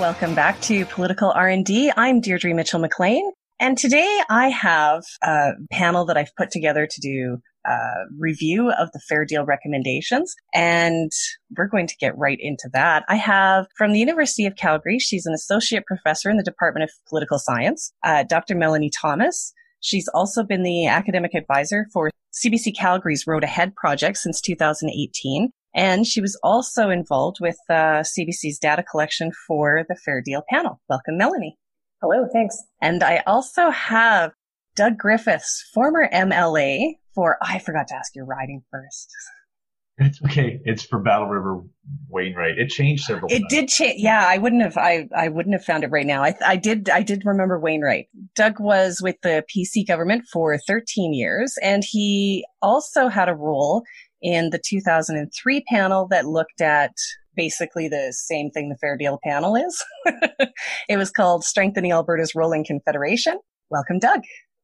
Welcome back to Political R&D. I'm Deirdre Mitchell MacLean, and today I have a panel that I've put together to do review of the Fair Deal recommendations, and we're going to get right into that. I have from the University of Calgary, she's an associate professor in the Department of Political Science, uh, Dr. Melanee Thomas. She's also been the academic advisor for CBC Calgary's Road Ahead project since 2018. And she was also involved with uh, CBC's data collection for the Fair Deal panel. Welcome, Melanee. Hello, thanks. And I also have Doug Griffiths, former MLA for, oh, I forgot to ask your riding first. It's okay. It's for Battle River Wainwright. It changed several. It times. did change. Yeah, I wouldn't have. I I wouldn't have found it right now. I I did. I did remember Wainwright. Doug was with the PC government for 13 years, and he also had a role in the 2003 panel that looked at basically the same thing the Fair Deal panel is. it was called Strengthening Alberta's Role in Confederation. Welcome, Doug.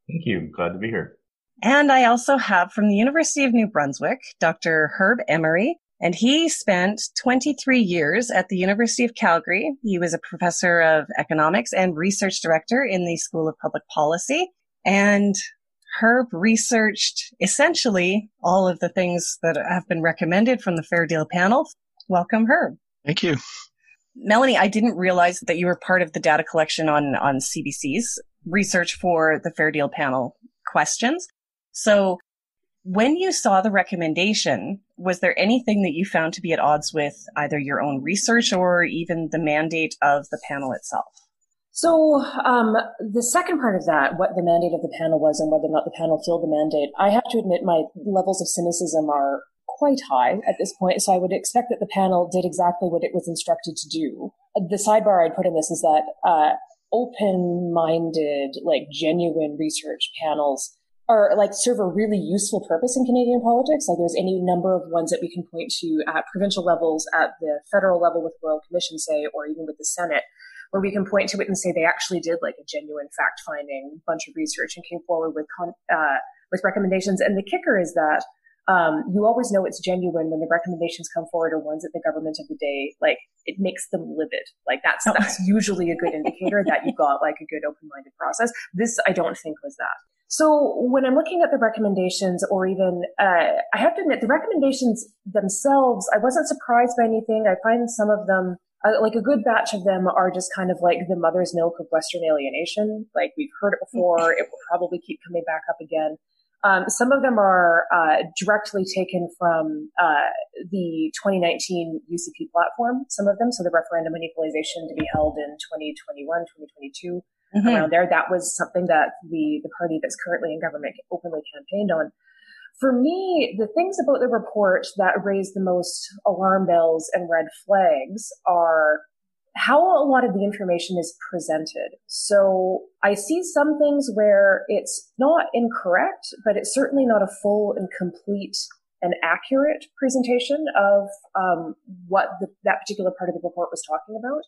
Thank you. Glad to be here. And I also have from the University of New Brunswick, Dr. Herb Emery, and he spent 23 years at the University of Calgary. He was a professor of economics and research director in the School of Public Policy. And Herb researched essentially all of the things that have been recommended from the Fair Deal panel. Welcome, Herb. Thank you. Melanee, I didn't realize that you were part of the data collection on, on CBC's research for the Fair Deal panel questions. So when you saw the recommendation, was there anything that you found to be at odds with either your own research or even the mandate of the panel itself? So um, the second part of that, what the mandate of the panel was and whether or not the panel filled the mandate, I have to admit my levels of cynicism are quite high at this point. So I would expect that the panel did exactly what it was instructed to do. The sidebar I'd put in this is that uh, open-minded, like genuine research panels are like serve a really useful purpose in Canadian politics. Like there's any number of ones that we can point to at provincial levels, at the federal level with Royal Commission, say, or even with the Senate where we can point to it and say they actually did like a genuine fact finding bunch of research and came forward with con- uh, with recommendations. And the kicker is that um, you always know it's genuine when the recommendations come forward are ones that the government of the day like it makes them livid. Like that's that's usually a good indicator that you got like a good open minded process. This I don't think was that. So when I'm looking at the recommendations, or even uh, I have to admit the recommendations themselves, I wasn't surprised by anything. I find some of them uh, like a good batch of them are just kind of like the mother's milk of Western alienation. Like we've heard it before. It will probably keep coming back up again. Um, some of them are uh, directly taken from uh, the 2019 UCP platform. Some of them, so the referendum and equalization to be held in 2021, 2022, mm-hmm. around there. That was something that the the party that's currently in government openly campaigned on. For me, the things about the report that raise the most alarm bells and red flags are how a lot of the information is presented. So I see some things where it's not incorrect, but it's certainly not a full and complete and accurate presentation of um, what the, that particular part of the report was talking about.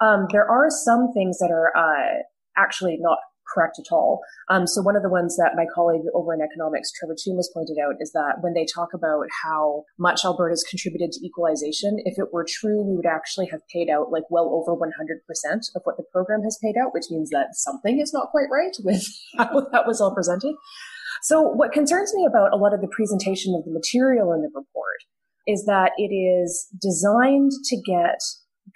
Um, there are some things that are uh, actually not correct at all. Um, so one of the ones that my colleague over in economics, Trevor Tombe, pointed out is that when they talk about how much Alberta's contributed to equalization, if it were true, we would actually have paid out like well over 100% of what the program has paid out, which means that something is not quite right with how that was all presented. So what concerns me about a lot of the presentation of the material in the report is that it is designed to get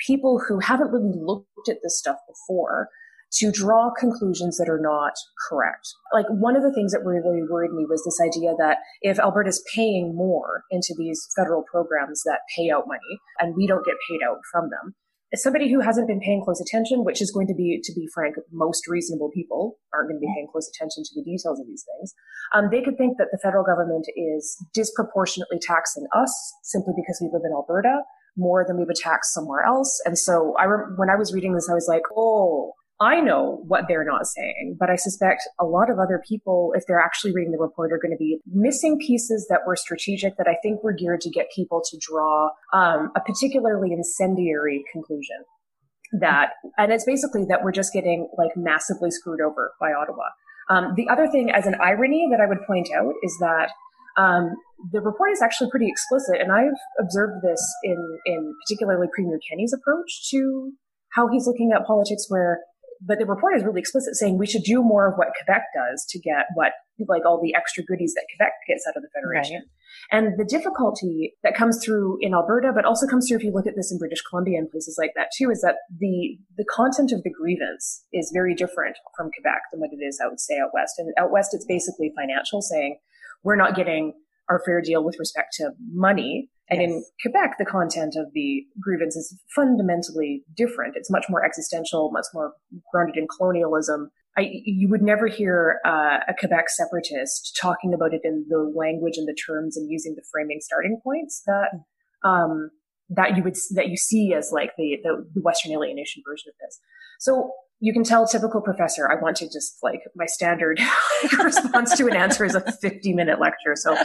people who haven't really looked at this stuff before to draw conclusions that are not correct. Like one of the things that really worried me was this idea that if Alberta's paying more into these federal programs that pay out money and we don't get paid out from them, as somebody who hasn't been paying close attention, which is going to be, to be frank, most reasonable people aren't going to be paying close attention to the details of these things. Um, they could think that the federal government is disproportionately taxing us simply because we live in Alberta more than we would tax somewhere else. And so I, re- when I was reading this, I was like, oh, I know what they're not saying, but I suspect a lot of other people, if they're actually reading the report, are going to be missing pieces that were strategic that I think were geared to get people to draw um, a particularly incendiary conclusion. That, and it's basically that we're just getting like massively screwed over by Ottawa. Um, the other thing, as an irony, that I would point out is that um, the report is actually pretty explicit, and I've observed this in in particularly Premier Kenney's approach to how he's looking at politics, where but the report is really explicit saying we should do more of what Quebec does to get what like all the extra goodies that Quebec gets out of the federation. Right. And the difficulty that comes through in Alberta, but also comes through if you look at this in British Columbia and places like that too, is that the the content of the grievance is very different from Quebec than what it is I would say out west. And out west, it's basically financial, saying we're not getting our fair deal with respect to money. And yes. in Quebec, the content of the grievance is fundamentally different. It's much more existential, much more grounded in colonialism. I, you would never hear uh, a Quebec separatist talking about it in the language and the terms and using the framing starting points that um, that you would that you see as like the, the Western alienation version of this. So you can tell typical professor, I want to just like my standard response to an answer is a 50 minute lecture. So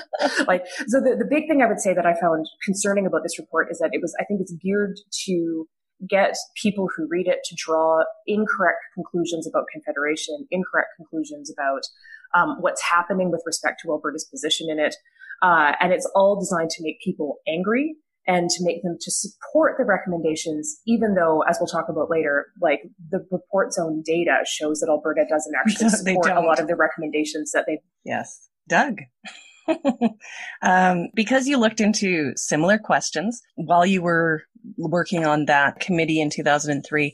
like, so the, the big thing I would say that I found concerning about this report is that it was, I think it's geared to get people who read it to draw incorrect conclusions about confederation, incorrect conclusions about um, what's happening with respect to Alberta's position in it. Uh, and it's all designed to make people angry and to make them to support the recommendations, even though, as we'll talk about later, like the report's own data shows that Alberta doesn't actually support a lot of the recommendations that they. Yes. Doug. um, because you looked into similar questions while you were working on that committee in 2003,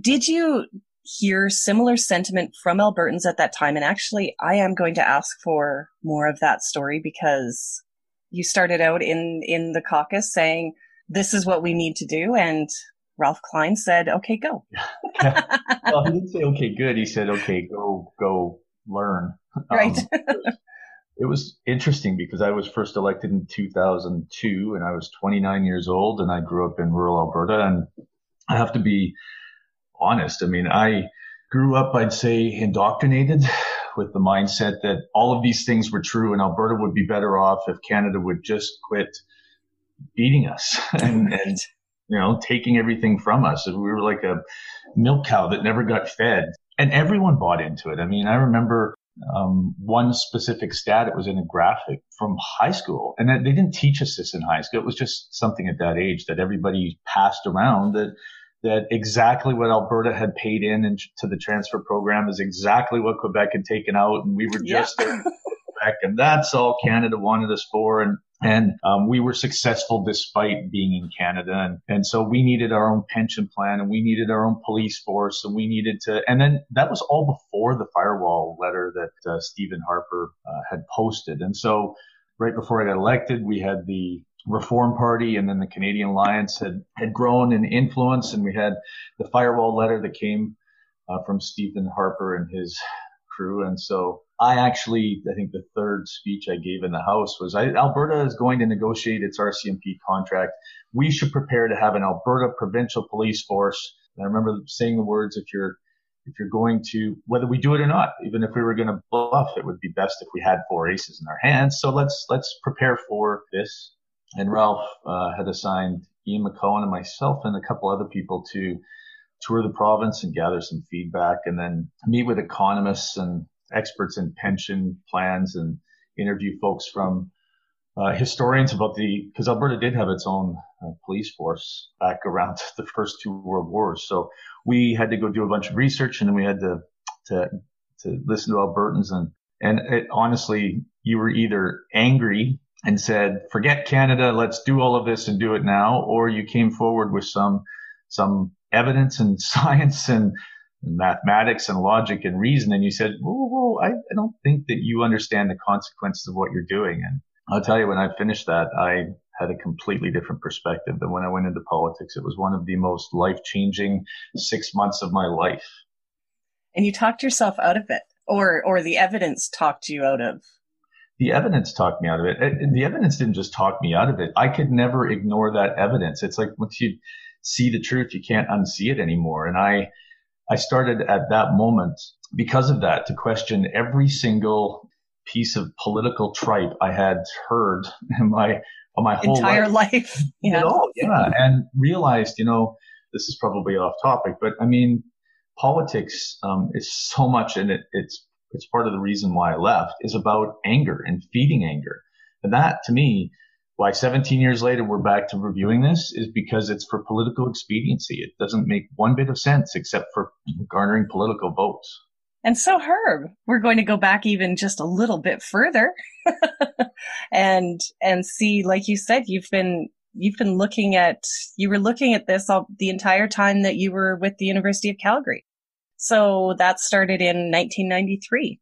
did you hear similar sentiment from Albertans at that time? And actually, I am going to ask for more of that story because you started out in in the caucus saying this is what we need to do and Ralph Klein said, "Okay, go." well, he didn't say "Okay, good." He said, "Okay, go, go, learn." Right. Um, it was interesting because I was first elected in 2002, and I was 29 years old, and I grew up in rural Alberta. And I have to be honest. I mean, I grew up, I'd say, indoctrinated with the mindset that all of these things were true and Alberta would be better off if Canada would just quit beating us and, and you know, taking everything from us. We were like a milk cow that never got fed. And everyone bought into it. I mean, I remember um, one specific stat. It was in a graphic from high school, and they didn't teach us this in high school. It was just something at that age that everybody passed around that that exactly what Alberta had paid in to the transfer program is exactly what Quebec had taken out, and we were just yeah. Quebec, and that's all Canada wanted us for, and and um, we were successful despite being in Canada, and and so we needed our own pension plan, and we needed our own police force, and we needed to, and then that was all before the firewall letter that uh, Stephen Harper uh, had posted, and so right before I got elected, we had the Reform Party and then the Canadian Alliance had, had grown in influence. And we had the firewall letter that came uh, from Stephen Harper and his crew. And so I actually, I think the third speech I gave in the House was I, Alberta is going to negotiate its RCMP contract. We should prepare to have an Alberta provincial police force. And I remember saying the words, if you're if you're going to, whether we do it or not, even if we were going to bluff, it would be best if we had four aces in our hands. So let's, let's prepare for this and Ralph uh, had assigned Ian McCone and myself and a couple other people to tour the province and gather some feedback and then meet with economists and experts in pension plans and interview folks from uh, historians about the because Alberta did have its own uh, police force back around the first two world wars. So we had to go do a bunch of research and then we had to to to listen to Albertans and and it, honestly, you were either angry and said, forget Canada, let's do all of this and do it now. Or you came forward with some, some evidence and science and, mathematics and logic and reason. And you said, whoa, whoa, I, I don't think that you understand the consequences of what you're doing. And I'll tell you, when I finished that, I had a completely different perspective than when I went into politics. It was one of the most life changing six months of my life. And you talked yourself out of it or, or the evidence talked you out of the evidence talked me out of it. The evidence didn't just talk me out of it. I could never ignore that evidence. It's like once you see the truth, you can't unsee it anymore. And I, I started at that moment because of that to question every single piece of political tripe I had heard in my my whole entire life. life. Yeah. Know, yeah, and realized, you know, this is probably off topic, but I mean, politics um, is so much, and it, it's it's part of the reason why I left is about anger and feeding anger, and that to me, why 17 years later we're back to reviewing this is because it's for political expediency. It doesn't make one bit of sense except for garnering political votes. And so, Herb, we're going to go back even just a little bit further, and and see, like you said, you've been you've been looking at you were looking at this all the entire time that you were with the University of Calgary. So that started in 1993.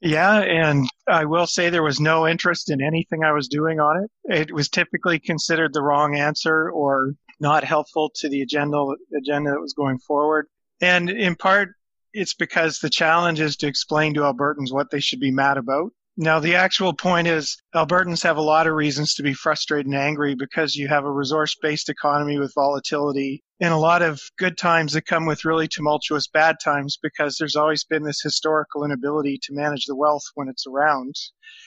Yeah, and I will say there was no interest in anything I was doing on it. It was typically considered the wrong answer or not helpful to the agenda agenda that was going forward. And in part, it's because the challenge is to explain to Albertans what they should be mad about. Now, the actual point is Albertans have a lot of reasons to be frustrated and angry because you have a resource based economy with volatility and a lot of good times that come with really tumultuous bad times because there's always been this historical inability to manage the wealth when it's around,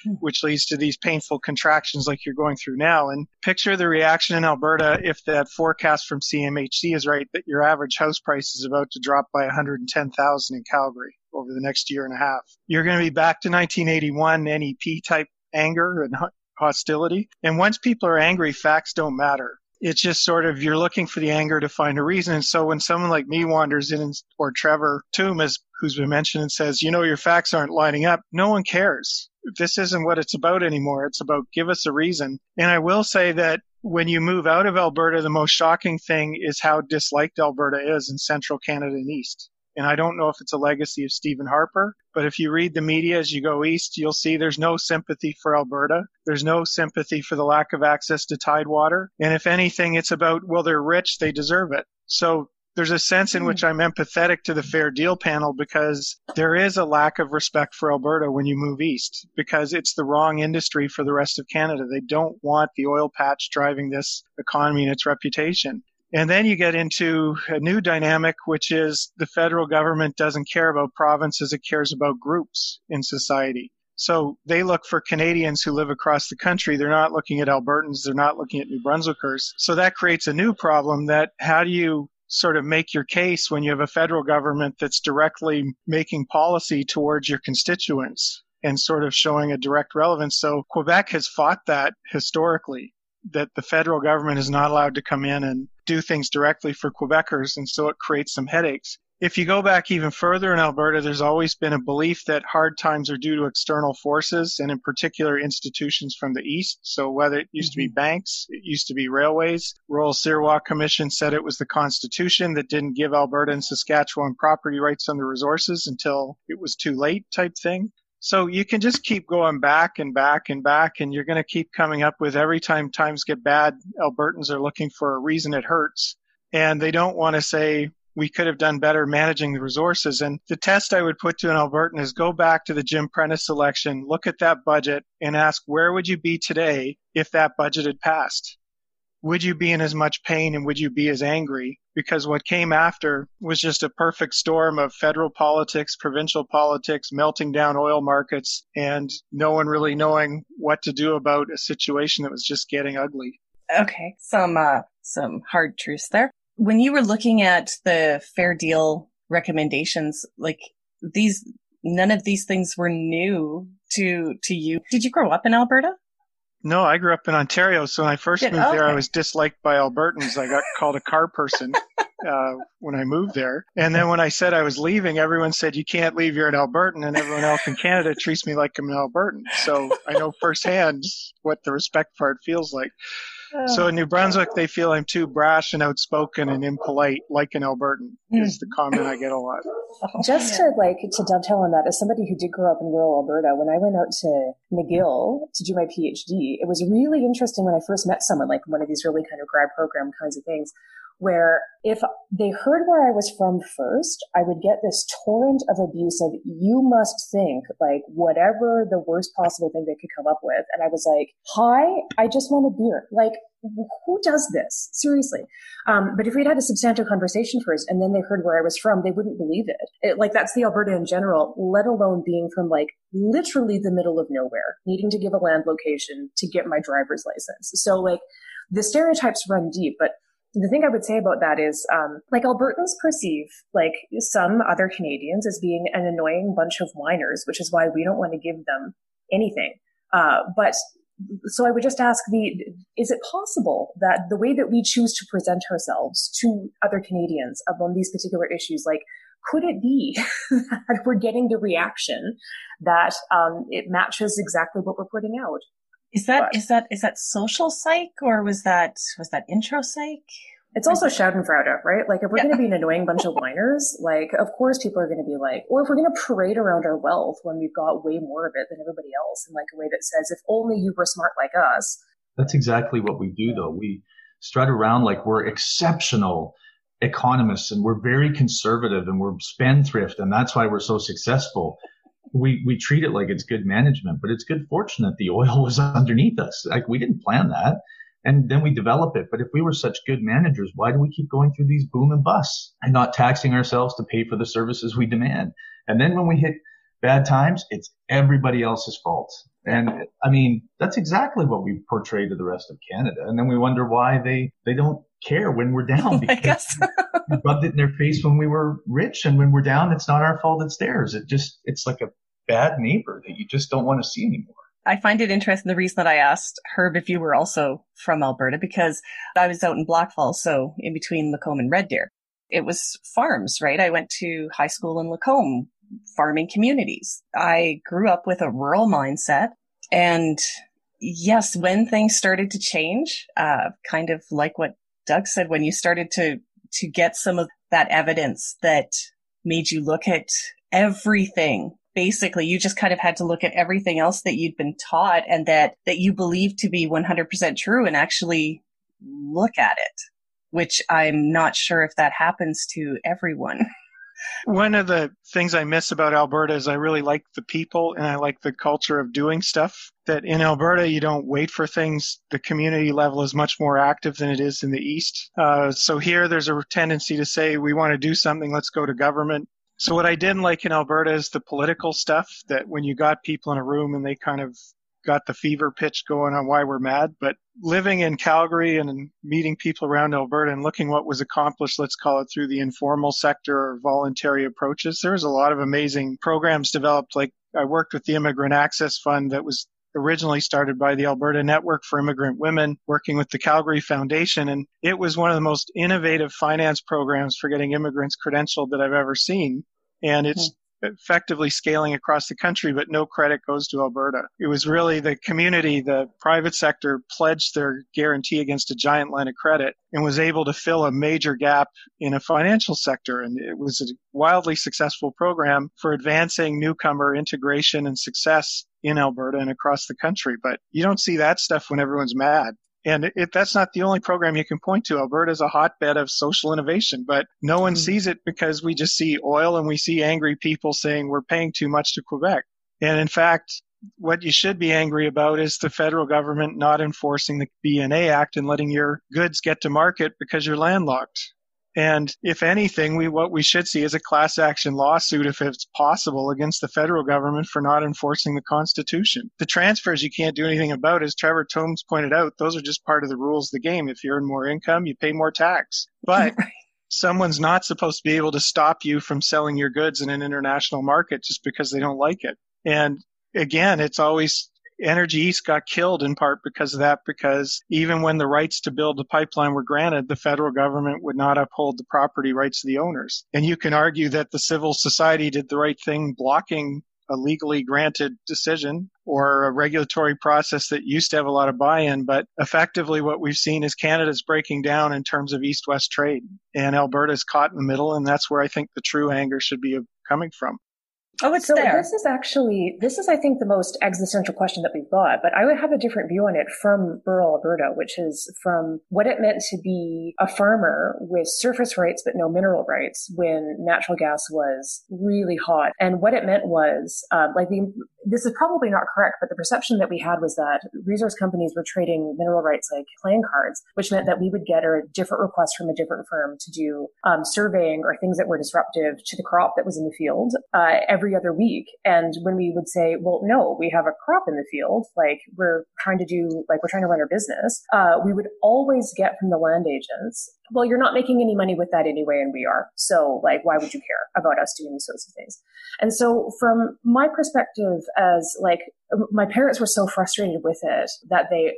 hmm. which leads to these painful contractions like you're going through now. And picture the reaction in Alberta if that forecast from CMHC is right that your average house price is about to drop by 110,000 in Calgary over the next year and a half. You're going to be back to 1981 NEP type anger and hostility. And once people are angry, facts don't matter. It's just sort of you're looking for the anger to find a reason. And so when someone like me wanders in, or Trevor is, who's been mentioned, and says, you know, your facts aren't lining up, no one cares. This isn't what it's about anymore. It's about give us a reason. And I will say that when you move out of Alberta, the most shocking thing is how disliked Alberta is in central Canada and east. And I don't know if it's a legacy of Stephen Harper, but if you read the media as you go east, you'll see there's no sympathy for Alberta. There's no sympathy for the lack of access to tidewater. And if anything, it's about, well, they're rich, they deserve it. So there's a sense in which hmm. I'm empathetic to the fair deal panel because there is a lack of respect for Alberta when you move east because it's the wrong industry for the rest of Canada. They don't want the oil patch driving this economy and its reputation. And then you get into a new dynamic, which is the federal government doesn't care about provinces, it cares about groups in society. So they look for Canadians who live across the country. They're not looking at Albertans, they're not looking at New Brunswickers. So that creates a new problem that how do you sort of make your case when you have a federal government that's directly making policy towards your constituents and sort of showing a direct relevance. So Quebec has fought that historically that the federal government is not allowed to come in and do things directly for Quebecers, and so it creates some headaches. If you go back even further in Alberta, there's always been a belief that hard times are due to external forces and in particular institutions from the east. So whether it used mm-hmm. to be mm-hmm. banks, it used to be railways. Rowell-Sirois Commission said it was the Constitution that didn't give Alberta and Saskatchewan property rights on the resources until it was too late type thing. So you can just keep going back and back and back, and you're going to keep coming up with every time times get bad, Albertans are looking for a reason it hurts. And they don't want to say, we could have done better managing the resources. And the test I would put to an Albertan is go back to the Jim Prentice election, look at that budget, and ask where would you be today if that budget had passed? Would you be in as much pain and would you be as angry? Because what came after was just a perfect storm of federal politics, provincial politics, melting down oil markets, and no one really knowing what to do about a situation that was just getting ugly. Okay, some uh, some hard truths there. When you were looking at the fair deal recommendations, like these, none of these things were new to to you. Did you grow up in Alberta? No, I grew up in Ontario, so when I first moved okay. there, I was disliked by Albertans. I got called a car person uh, when I moved there, and then when I said I was leaving, everyone said you can't leave. You're an Albertan, and everyone else in Canada treats me like I'm an Albertan. So I know firsthand what the respect part feels like. So in New Brunswick, they feel I'm too brash and outspoken and impolite, like an Albertan, mm. is the comment I get a lot. Just to like to dovetail on that, as somebody who did grow up in rural Alberta, when I went out to McGill to do my PhD, it was really interesting when I first met someone like one of these really kind of grad program kinds of things where if they heard where I was from first, I would get this torrent of abuse of you must think like whatever the worst possible thing they could come up with. And I was like, hi, I just want a beer. Like, who does this? Seriously. Um, but if we'd had a substantial conversation first and then they heard where I was from, they wouldn't believe it. it. Like that's the Alberta in general, let alone being from like literally the middle of nowhere, needing to give a land location to get my driver's license. So like the stereotypes run deep, but the thing I would say about that is, um, like Albertans perceive like some other Canadians as being an annoying bunch of whiners, which is why we don't want to give them anything. Uh, but so I would just ask the, is it possible that the way that we choose to present ourselves to other Canadians on these particular issues, like, could it be that we're getting the reaction that um, it matches exactly what we're putting out? Is that but, is that is that social psych or was that was that intro psych? It's also Schadenfreude, right? Like if we're yeah. going to be an annoying bunch of whiners, like of course people are going to be like, or if we're going to parade around our wealth when we've got way more of it than everybody else in like a way that says, if only you were smart like us. That's exactly what we do though. We strut around like we're exceptional economists and we're very conservative and we're spendthrift and that's why we're so successful we we treat it like it's good management, but it's good fortune that the oil was underneath us. Like we didn't plan that. And then we develop it. But if we were such good managers, why do we keep going through these boom and busts and not taxing ourselves to pay for the services we demand? And then when we hit bad times, it's everybody else's fault. And I mean, that's exactly what we portray to the rest of Canada. And then we wonder why they, they don't care when we're down because we rubbed it in their face when we were rich. And when we're down, it's not our fault. It's theirs. It just, it's like a bad neighbor that you just don't want to see anymore. I find it interesting the reason that I asked Herb if you were also from Alberta because I was out in Blackfalds, so in between Lacombe and Red Deer. It was farms, right? I went to high school in Lacombe, farming communities. I grew up with a rural mindset and yes, when things started to change, uh, kind of like what Doug said, when you started to, to get some of that evidence that made you look at everything basically you just kind of had to look at everything else that you'd been taught and that that you believed to be 100% true and actually look at it which i'm not sure if that happens to everyone one of the things i miss about alberta is i really like the people and i like the culture of doing stuff that in alberta you don't wait for things. The community level is much more active than it is in the east. Uh, so here there's a tendency to say we want to do something let's go to government. So what I didn't like in Alberta is the political stuff that when you got people in a room and they kind of got the fever pitch going on why we're mad. But living in Calgary and meeting people around Alberta and looking what was accomplished, let's call it through the informal sector or voluntary approaches, there was a lot of amazing programs developed. Like I worked with the Immigrant Access Fund that was originally started by the Alberta Network for Immigrant Women, working with the Calgary Foundation. And it was one of the most innovative finance programs for getting immigrants credentialed that I've ever seen. And it's mm-hmm. Effectively scaling across the country, but no credit goes to Alberta. It was really the community, the private sector pledged their guarantee against a giant line of credit and was able to fill a major gap in a financial sector. And it was a wildly successful program for advancing newcomer integration and success in Alberta and across the country. But you don't see that stuff when everyone's mad. And it, that's not the only program you can point to. Alberta is a hotbed of social innovation, but no one mm-hmm. sees it because we just see oil and we see angry people saying we're paying too much to Quebec. And in fact, what you should be angry about is the federal government not enforcing the BNA Act and letting your goods get to market because you're landlocked. And if anything, we what we should see is a class action lawsuit, if it's possible, against the federal government for not enforcing the Constitution. The transfers you can't do anything about, as Trevor Tombe pointed out, those are just part of the rules of the game. If you earn more income, you pay more tax. But someone's not supposed to be able to stop you from selling your goods in an international market just because they don't like it. And again, it's always Energy East got killed in part because of that, because even when the rights to build the pipeline were granted, the federal government would not uphold the property rights of the owners. And you can argue that the civil society did the right thing blocking a legally granted decision or a regulatory process that used to have a lot of buy-in, but effectively what we've seen is Canada's breaking down in terms of east-west trade and Alberta's caught in the middle and that's where I think the true anger should be coming from. Oh, it's so there. this is actually this is I think the most existential question that we've got, but I would have a different view on it from rural Alberta, which is from what it meant to be a farmer with surface rights but no mineral rights when natural gas was really hot, and what it meant was um, like the this is probably not correct, but the perception that we had was that resource companies were trading mineral rights like playing cards, which meant that we would get a different request from a different firm to do um, surveying or things that were disruptive to the crop that was in the field uh, every other week. And when we would say, well, no, we have a crop in the field, like we're trying to do, like we're trying to run our business, uh, we would always get from the land agents well, you're not making any money with that anyway, and we are. So, like, why would you care about us doing these sorts of things? And so, from my perspective, as like, my parents were so frustrated with it that they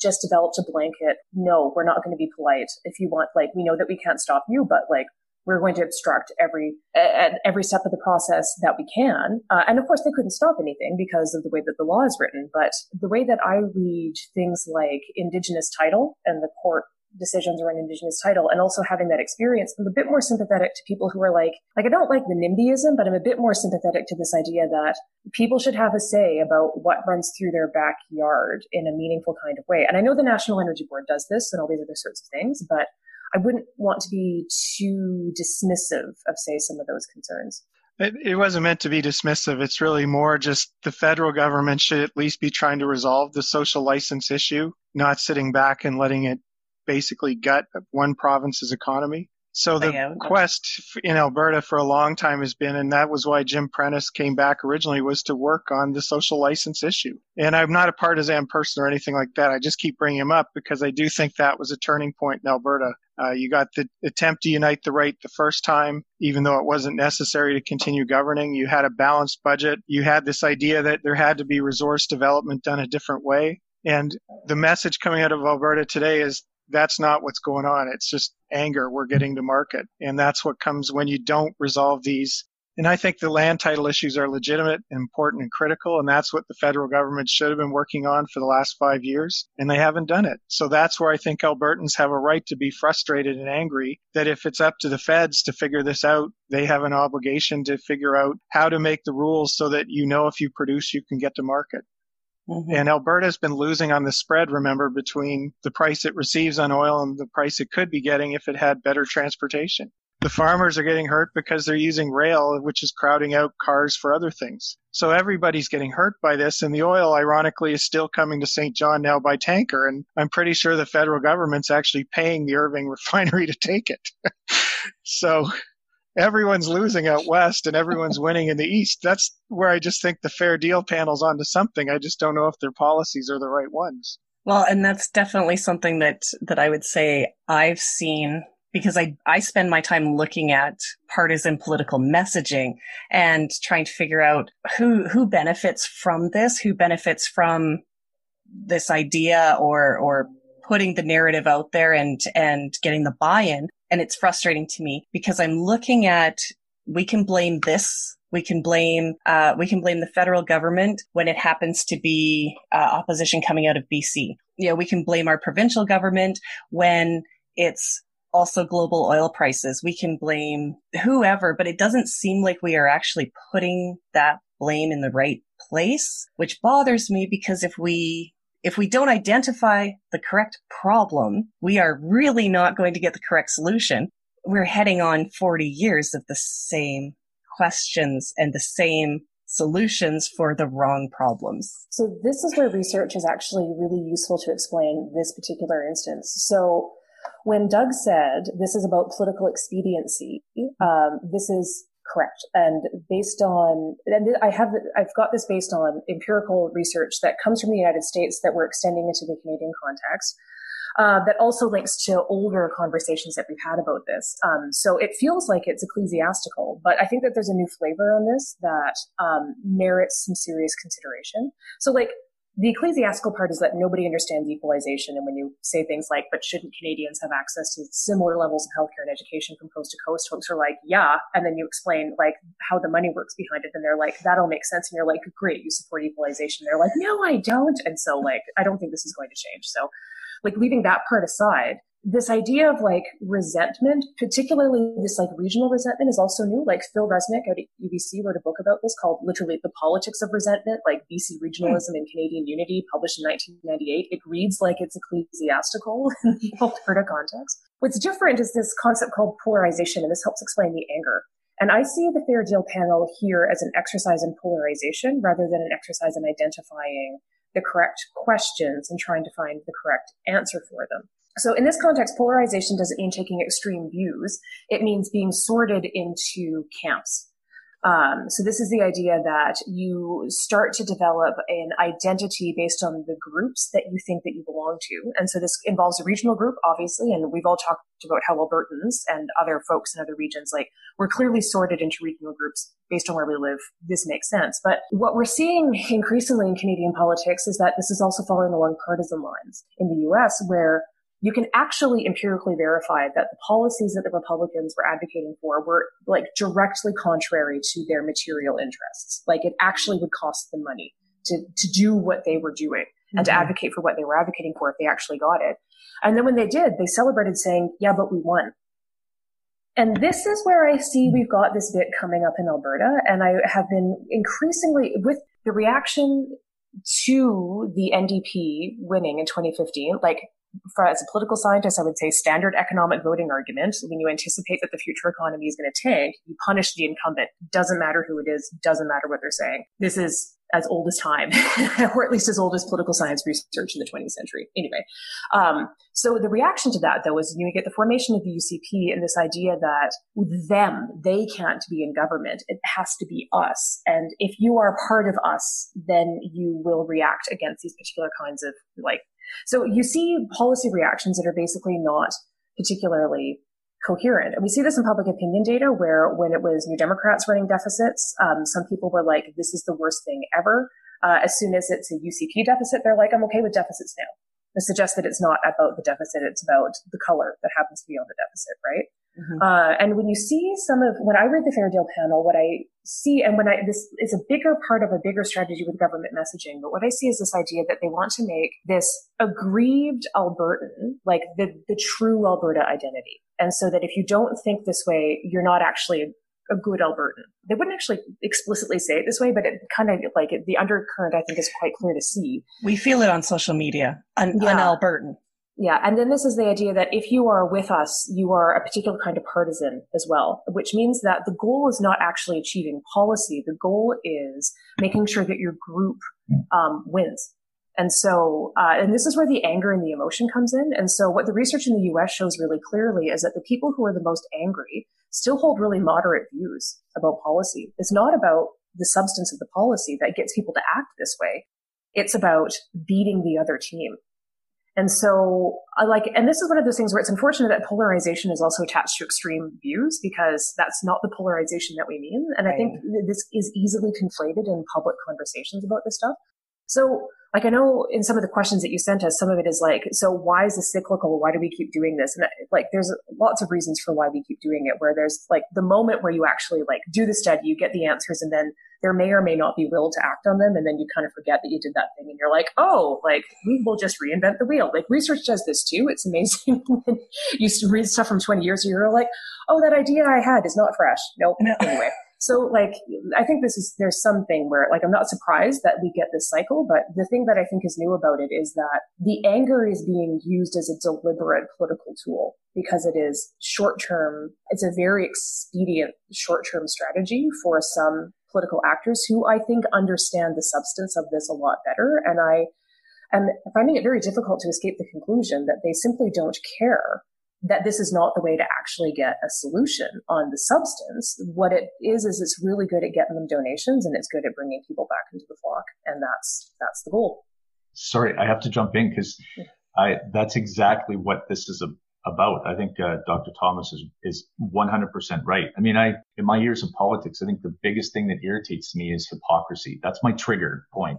just developed a blanket. No, we're not going to be polite. If you want, like, we know that we can't stop you, but like, we're going to obstruct every at every step of the process that we can. Uh, and of course, they couldn't stop anything because of the way that the law is written. But the way that I read things like Indigenous title and the court decisions around Indigenous title and also having that experience, I'm a bit more sympathetic to people who are like, like, I don't like the NIMBYism, but I'm a bit more sympathetic to this idea that people should have a say about what runs through their backyard in a meaningful kind of way. And I know the National Energy Board does this and all these other sorts of things, but I wouldn't want to be too dismissive of, say, some of those concerns. It, it, wasn't meant to be dismissive. It's really more just the federal government should at least be trying to resolve the social license issue, not sitting back and letting it basically gut one province's economy. So the quest in Alberta for a long time has been, and that was why Jim Prentice came back originally, was to work on the social license issue. And I'm not a partisan person or anything like that. I just keep bringing him up because I do think that was a turning point in Alberta. Uh, you got the attempt to unite the right the first time, even though it wasn't necessary to continue governing. You had a balanced budget. You had this idea that there had to be resource development done a different way. And the message coming out of Alberta today is that's not what's going on. It's just anger we're getting to market. And that's what comes when you don't resolve these. And I think the land title issues are legitimate, important, and critical. And that's what the federal government should have been working on for the last five years. And they haven't done it. So that's where I think Albertans have a right to be frustrated and angry that if it's up to the feds to figure this out, they have an obligation to figure out how to make the rules so that you know if you produce, you can get to market. Mm-hmm. And Alberta's been losing on the spread, remember, between the price it receives on oil and the price it could be getting if it had better transportation. The farmers are getting hurt because they're using rail, which is crowding out cars for other things. So everybody's getting hurt by this. And the oil, ironically, is still coming to Saint John now by tanker. And I'm pretty sure the federal government's actually paying the Irving refinery to take it. so everyone's losing out west and everyone's winning in the east. That's where I just think the fair deal panel's onto something. I just don't know if their policies are the right ones. Well, and that's definitely something that that I would say I've seen because I I spend my time looking at partisan political messaging and trying to figure out who who benefits from this, who benefits from this idea or or putting the narrative out there and and getting the buy-in and it's frustrating to me because I'm looking at, we can blame this. We can blame, uh, we can blame the federal government when it happens to be uh, opposition coming out of BC. You know, we can blame our provincial government when it's also global oil prices. We can blame whoever, but it doesn't seem like we are actually putting that blame in the right place, which bothers me because if we if we don't identify the correct problem, we are really not going to get the correct solution. We're heading on 40 years of the same questions and the same solutions for the wrong problems. So this is where research is actually really useful to explain this particular instance. So when Doug said this is about political expediency, um, this is correct. And based on, and I have, I've got this based on empirical research that comes from the United States that we're extending into the Canadian context. Uh, that also links to older conversations that we've had about this. Um, so it feels like it's ecclesiastical, but I think that there's a new flavor on this that um, merits some serious consideration. So, like, the ecclesiastical part is that nobody understands equalization. And when you say things like, but shouldn't Canadians have access to similar levels of healthcare and education from coast to coast? Folks are like, yeah. And then you explain like how the money works behind it. And they're like, that'll make sense. And you're like, great, you support equalization. They're like, no, I don't. And so like, I don't think this is going to change. So like leaving that part aside, this idea of like resentment, particularly this like regional resentment is also new. Like Phil Resnick out at UBC wrote a book about this called literally The Politics of Resentment, like BC regionalism and Canadian unity, published in 1998. It reads like it's ecclesiastical in the Alberta context. What's different is this concept called polarization, and this helps explain the anger. And I see the Fair Deal panel here as an exercise in polarization rather than an exercise in identifying the correct questions and trying to find the correct answer for them. So in this context, polarization doesn't mean taking extreme views. It means being sorted into camps. Um, so this is the idea that you start to develop an identity based on the groups that you think that you belong to. And so this involves a regional group, obviously, and we've all talked about how Albertans and other folks in other regions, like we're clearly sorted into regional groups based on where we live. This makes sense. But what we're seeing increasingly in Canadian politics is that this is also following along partisan lines in the US where you can actually empirically verify that the policies that the Republicans were advocating for were like directly contrary to their material interests. Like it actually would cost them money to, to do what they were doing mm-hmm. and to mm-hmm. advocate for what they were advocating for if they actually got it. And then when they did, they celebrated saying, yeah, but we won. And this is where I see we've got this bit coming up in Alberta. And I have been increasingly with the reaction to the NDP winning in 2015, like for, as a political scientist, I would say standard economic voting argument. When you anticipate that the future economy is going to tank, you punish the incumbent. Doesn't matter who it is. Doesn't matter what they're saying. This is as old as time, or at least as old as political science research in the 20th century. Anyway, um, so the reaction to that, though, is you get the formation of the UCP and this idea that them, they can't be in government. It has to be us. And if you are part of us, then you will react against these particular kinds of like so you see policy reactions that are basically not particularly coherent. And we see this in public opinion data where when it was New Democrats running deficits, um, some people were like, this is the worst thing ever. Uh, as soon as it's a UCP deficit, they're like, I'm okay with deficits now. This suggests that it's not about the deficit, it's about the color that happens to be on the deficit, right? Mm-hmm. Uh, and when you see some of, when I read the Fair Deal panel, what I see, and when I, this is a bigger part of a bigger strategy with government messaging, but what I see is this idea that they want to make this aggrieved Albertan, like the, the true Alberta identity. And so that if you don't think this way, you're not actually a, good Albertan. They wouldn't actually explicitly say it this way, but it kind of like the undercurrent, I think, is quite clear to see. We feel it on social media, un, yeah. un-Albertan. Yeah. And then this is the idea that if you are with us, you are a particular kind of partisan as well, which means that the goal is not actually achieving policy. The goal is making sure that your group um, wins. And so, uh, and this is where the anger and the emotion comes in. And so what the research in the US shows really clearly is that the people who are the most angry still hold really moderate views about policy. It's not about the substance of the policy that gets people to act this way. It's about beating the other team. And so I like, and this is one of those things where it's unfortunate that polarization is also attached to extreme views because that's not the polarization that we mean. And right. I think this is easily conflated in public conversations about this stuff. So like I know in some of the questions that you sent us, some of it is like, so why is this cyclical? Why do we keep doing this? And like, there's lots of reasons for why we keep doing it, where there's like the moment where you actually like do the study, you get the answers, and then there may or may not be will to act on them. And then you kind of forget that you did that thing and you're like, oh, like we will just reinvent the wheel. Like research does this too. It's amazing. you read stuff from 20 years ago, you're like, oh, that idea I had is not fresh. Nope. Anyway. So like, I think this is, there's something where like, I'm not surprised that we get this cycle, but the thing that I think is new about it is that the anger is being used as a deliberate political tool because it is short term. It's a very expedient short term strategy for some political actors who I think understand the substance of this a lot better. And I am finding it very difficult to escape the conclusion that they simply don't care that this is not the way to actually get a solution on the substance. What it is, is it's really good at getting them donations and it's good at bringing people back into the flock. And that's, that's the goal. Sorry, I have to jump in because I, that's exactly what this is about. I think uh, Dr. Thomas is is 100% right. I mean, I in my years of politics, I think the biggest thing that irritates me is hypocrisy. That's my trigger point.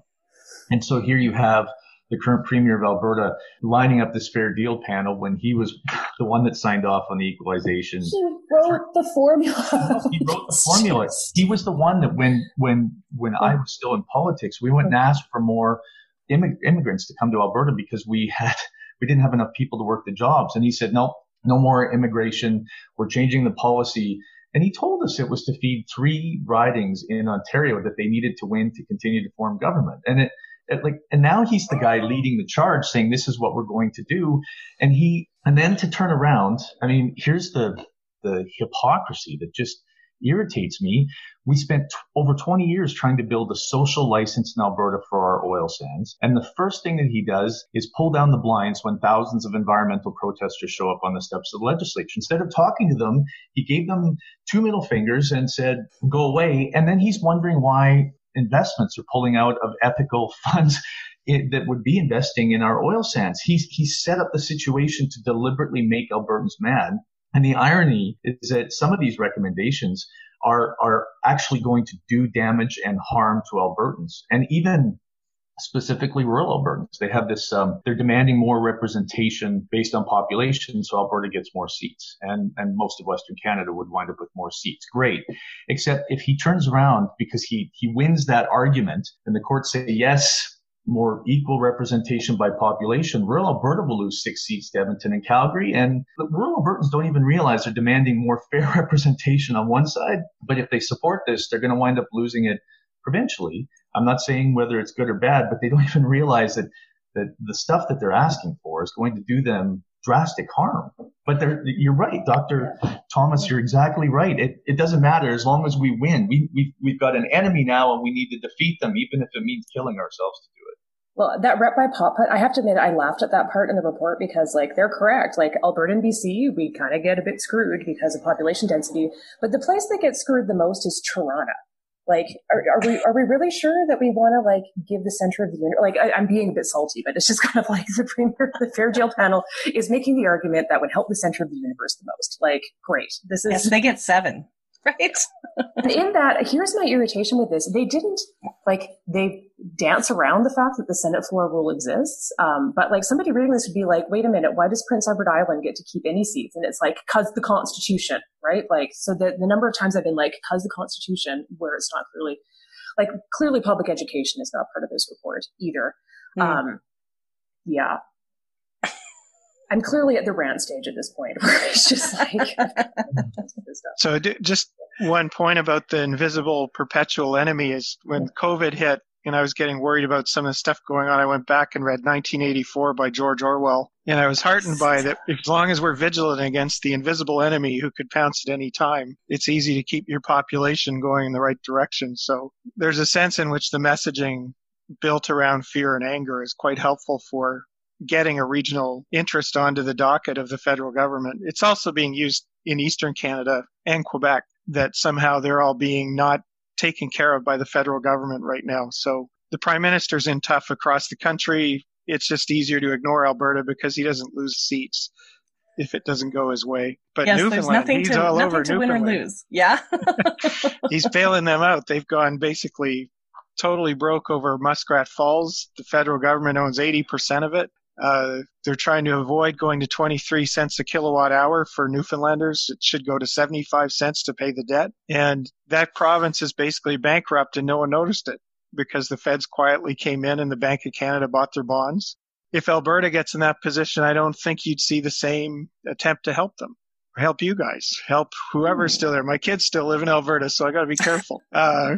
And so here you have the current premier of Alberta lining up this fair deal panel when he was the one that signed off on the equalization. He wrote the formula. he wrote the formula. He was the one that when when when I was still in politics, we went and asked for more immigrants to come to Alberta because we had we didn't have enough people to work the jobs. And he said, no, no more immigration. We're changing the policy. And he told us it was to feed three ridings in Ontario that they needed to win to continue to form government. And it, it like, and now he's the guy leading the charge saying this is what we're going to do. And he, and then to turn around, I mean, here's the, the hypocrisy that just irritates me. We spent t- over 20 years trying to build a social license in Alberta for our oil sands. And the first thing that he does is pull down the blinds when thousands of environmental protesters show up on the steps of the legislature. Instead of talking to them, he gave them two middle fingers and said, go away. And then he's wondering why investments are pulling out of ethical funds that would be investing in our oil sands. He's, he set up the situation to deliberately make Albertans mad. And the irony is that some of these recommendations are, are actually going to do damage and harm to Albertans and even specifically rural Albertans. They have this, um, they're demanding more representation based on population. So Alberta gets more seats and, and most of Western Canada would wind up with more seats. Great. Except if he turns around because he, he wins that argument and the courts say, yes, more equal representation by population, rural Alberta will lose six seats to Edmonton and Calgary. And rural Albertans don't even realize they're demanding more fair representation on one side. But if they support this, they're going to wind up losing it provincially. I'm not saying whether it's good or bad, but they don't even realize that, that the stuff that they're asking for is going to do them drastic harm. But you're right, Dr. Thomas, you're exactly right. It, it doesn't matter as long as we win. We, we, we've got an enemy now and we need to defeat them, even if it means killing ourselves to do it. Well, that rep by pop put, I have to admit, I laughed at that part in the report because, like, they're correct. Like, Alberta and BC, we kind of get a bit screwed because of population density. But the place that gets screwed the most is Toronto. Like, are, are we are we really sure that we want to like give the center of the universe? Like, I, am being a bit salty, but it's just kind of like the premier, the panel is making the argument that would help the center of the universe the most. Like, great, this is yes, they get seven. right? in that, here's my irritation with this. They didn't like they dance around the fact that the Senate floor rule exists. Um, but like somebody reading this would be like, wait a minute, why does Prince Edward Island get to keep any seats? And it's like, cause the Constitution, right? Like, so the, the number of times I've been like, cause the Constitution, where it's not clearly, like, clearly public education is not part of this report either. Mm. Um, yeah. I'm clearly at the rant stage at this point where it's just like. so just one point about the invisible perpetual enemy is when COVID hit and I was getting worried about some of the stuff going on, I went back and read 1984 by George Orwell. And I was heartened by that. As long as we're vigilant against the invisible enemy who could pounce at any time, it's easy to keep your population going in the right direction. So there's a sense in which the messaging built around fear and anger is quite helpful for getting a regional interest onto the docket of the federal government. It's also being used in Eastern Canada and Quebec that somehow they're all being not taken care of by the federal government right now. So the prime minister's in tough across the country. It's just easier to ignore Alberta because he doesn't lose seats if it doesn't go his way. But yes, Newfoundland, there's nothing he's to, all nothing over to win or lose. Yeah. he's bailing them out. They've gone basically totally broke over Muskrat Falls. The federal government owns 80% of it. Uh, they're trying to avoid going to 23 cents a kilowatt hour for Newfoundlanders. It should go to 75 cents to pay the debt. And that province is basically bankrupt and no one noticed it because the feds quietly came in and the Bank of Canada bought their bonds. If Alberta gets in that position, I don't think you'd see the same attempt to help them or help you guys, help whoever's still there. My kids still live in Alberta, so I got to be careful. Uh,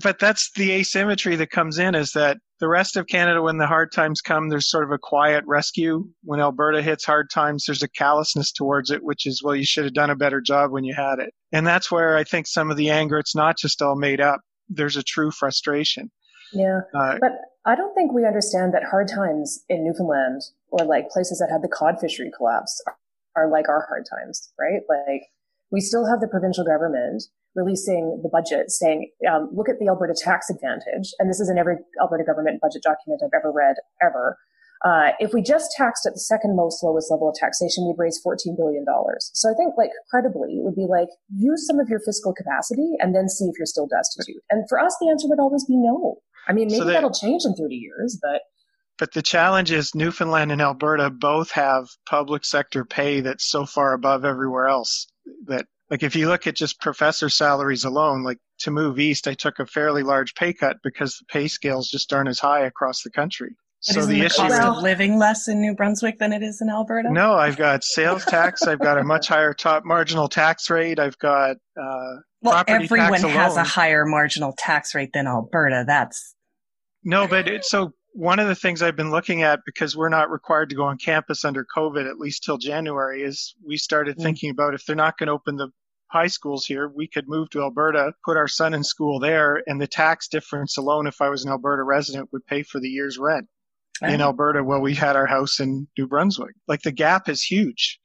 but that's the asymmetry that comes in is that the rest of Canada, when the hard times come, there's sort of a quiet rescue. When Alberta hits hard times, there's a callousness towards it, which is, well, you should have done a better job when you had it. And that's where I think some of the anger, it's not just all made up. There's a true frustration. Yeah. Uh, but I don't think we understand that hard times in Newfoundland or like places that had the cod fishery collapse are, are like our hard times, right? Like we still have the provincial government releasing the budget saying, um, look at the Alberta tax advantage. And this is in every Alberta government budget document I've ever read, ever. Uh, if we just taxed at the second most lowest level of taxation, we'd raise $14 billion. So I think like credibly, it would be like use some of your fiscal capacity and then see if you're still destitute. And for us, the answer would always be no. I mean, maybe so they, that'll change in 30 years, but. But the challenge is Newfoundland and Alberta both have public sector pay that's so far above everywhere else that like if you look at just professor salaries alone, like to move east, I took a fairly large pay cut because the pay scales just aren't as high across the country. So isn't the, the cost well, of living less in New Brunswick than it is in Alberta? No, I've got sales tax. I've got a much higher top marginal tax rate. I've got uh, well, everyone has a higher marginal tax rate than Alberta. That's no, but it, so one of the things I've been looking at because we're not required to go on campus under COVID at least till January is we started mm. thinking about if they're not going to open the high schools here, we could move to Alberta, put our son in school there, and the tax difference alone, if I was an Alberta resident, would pay for the year's rent in Alberta while we had our house in New Brunswick. Like the gap is huge.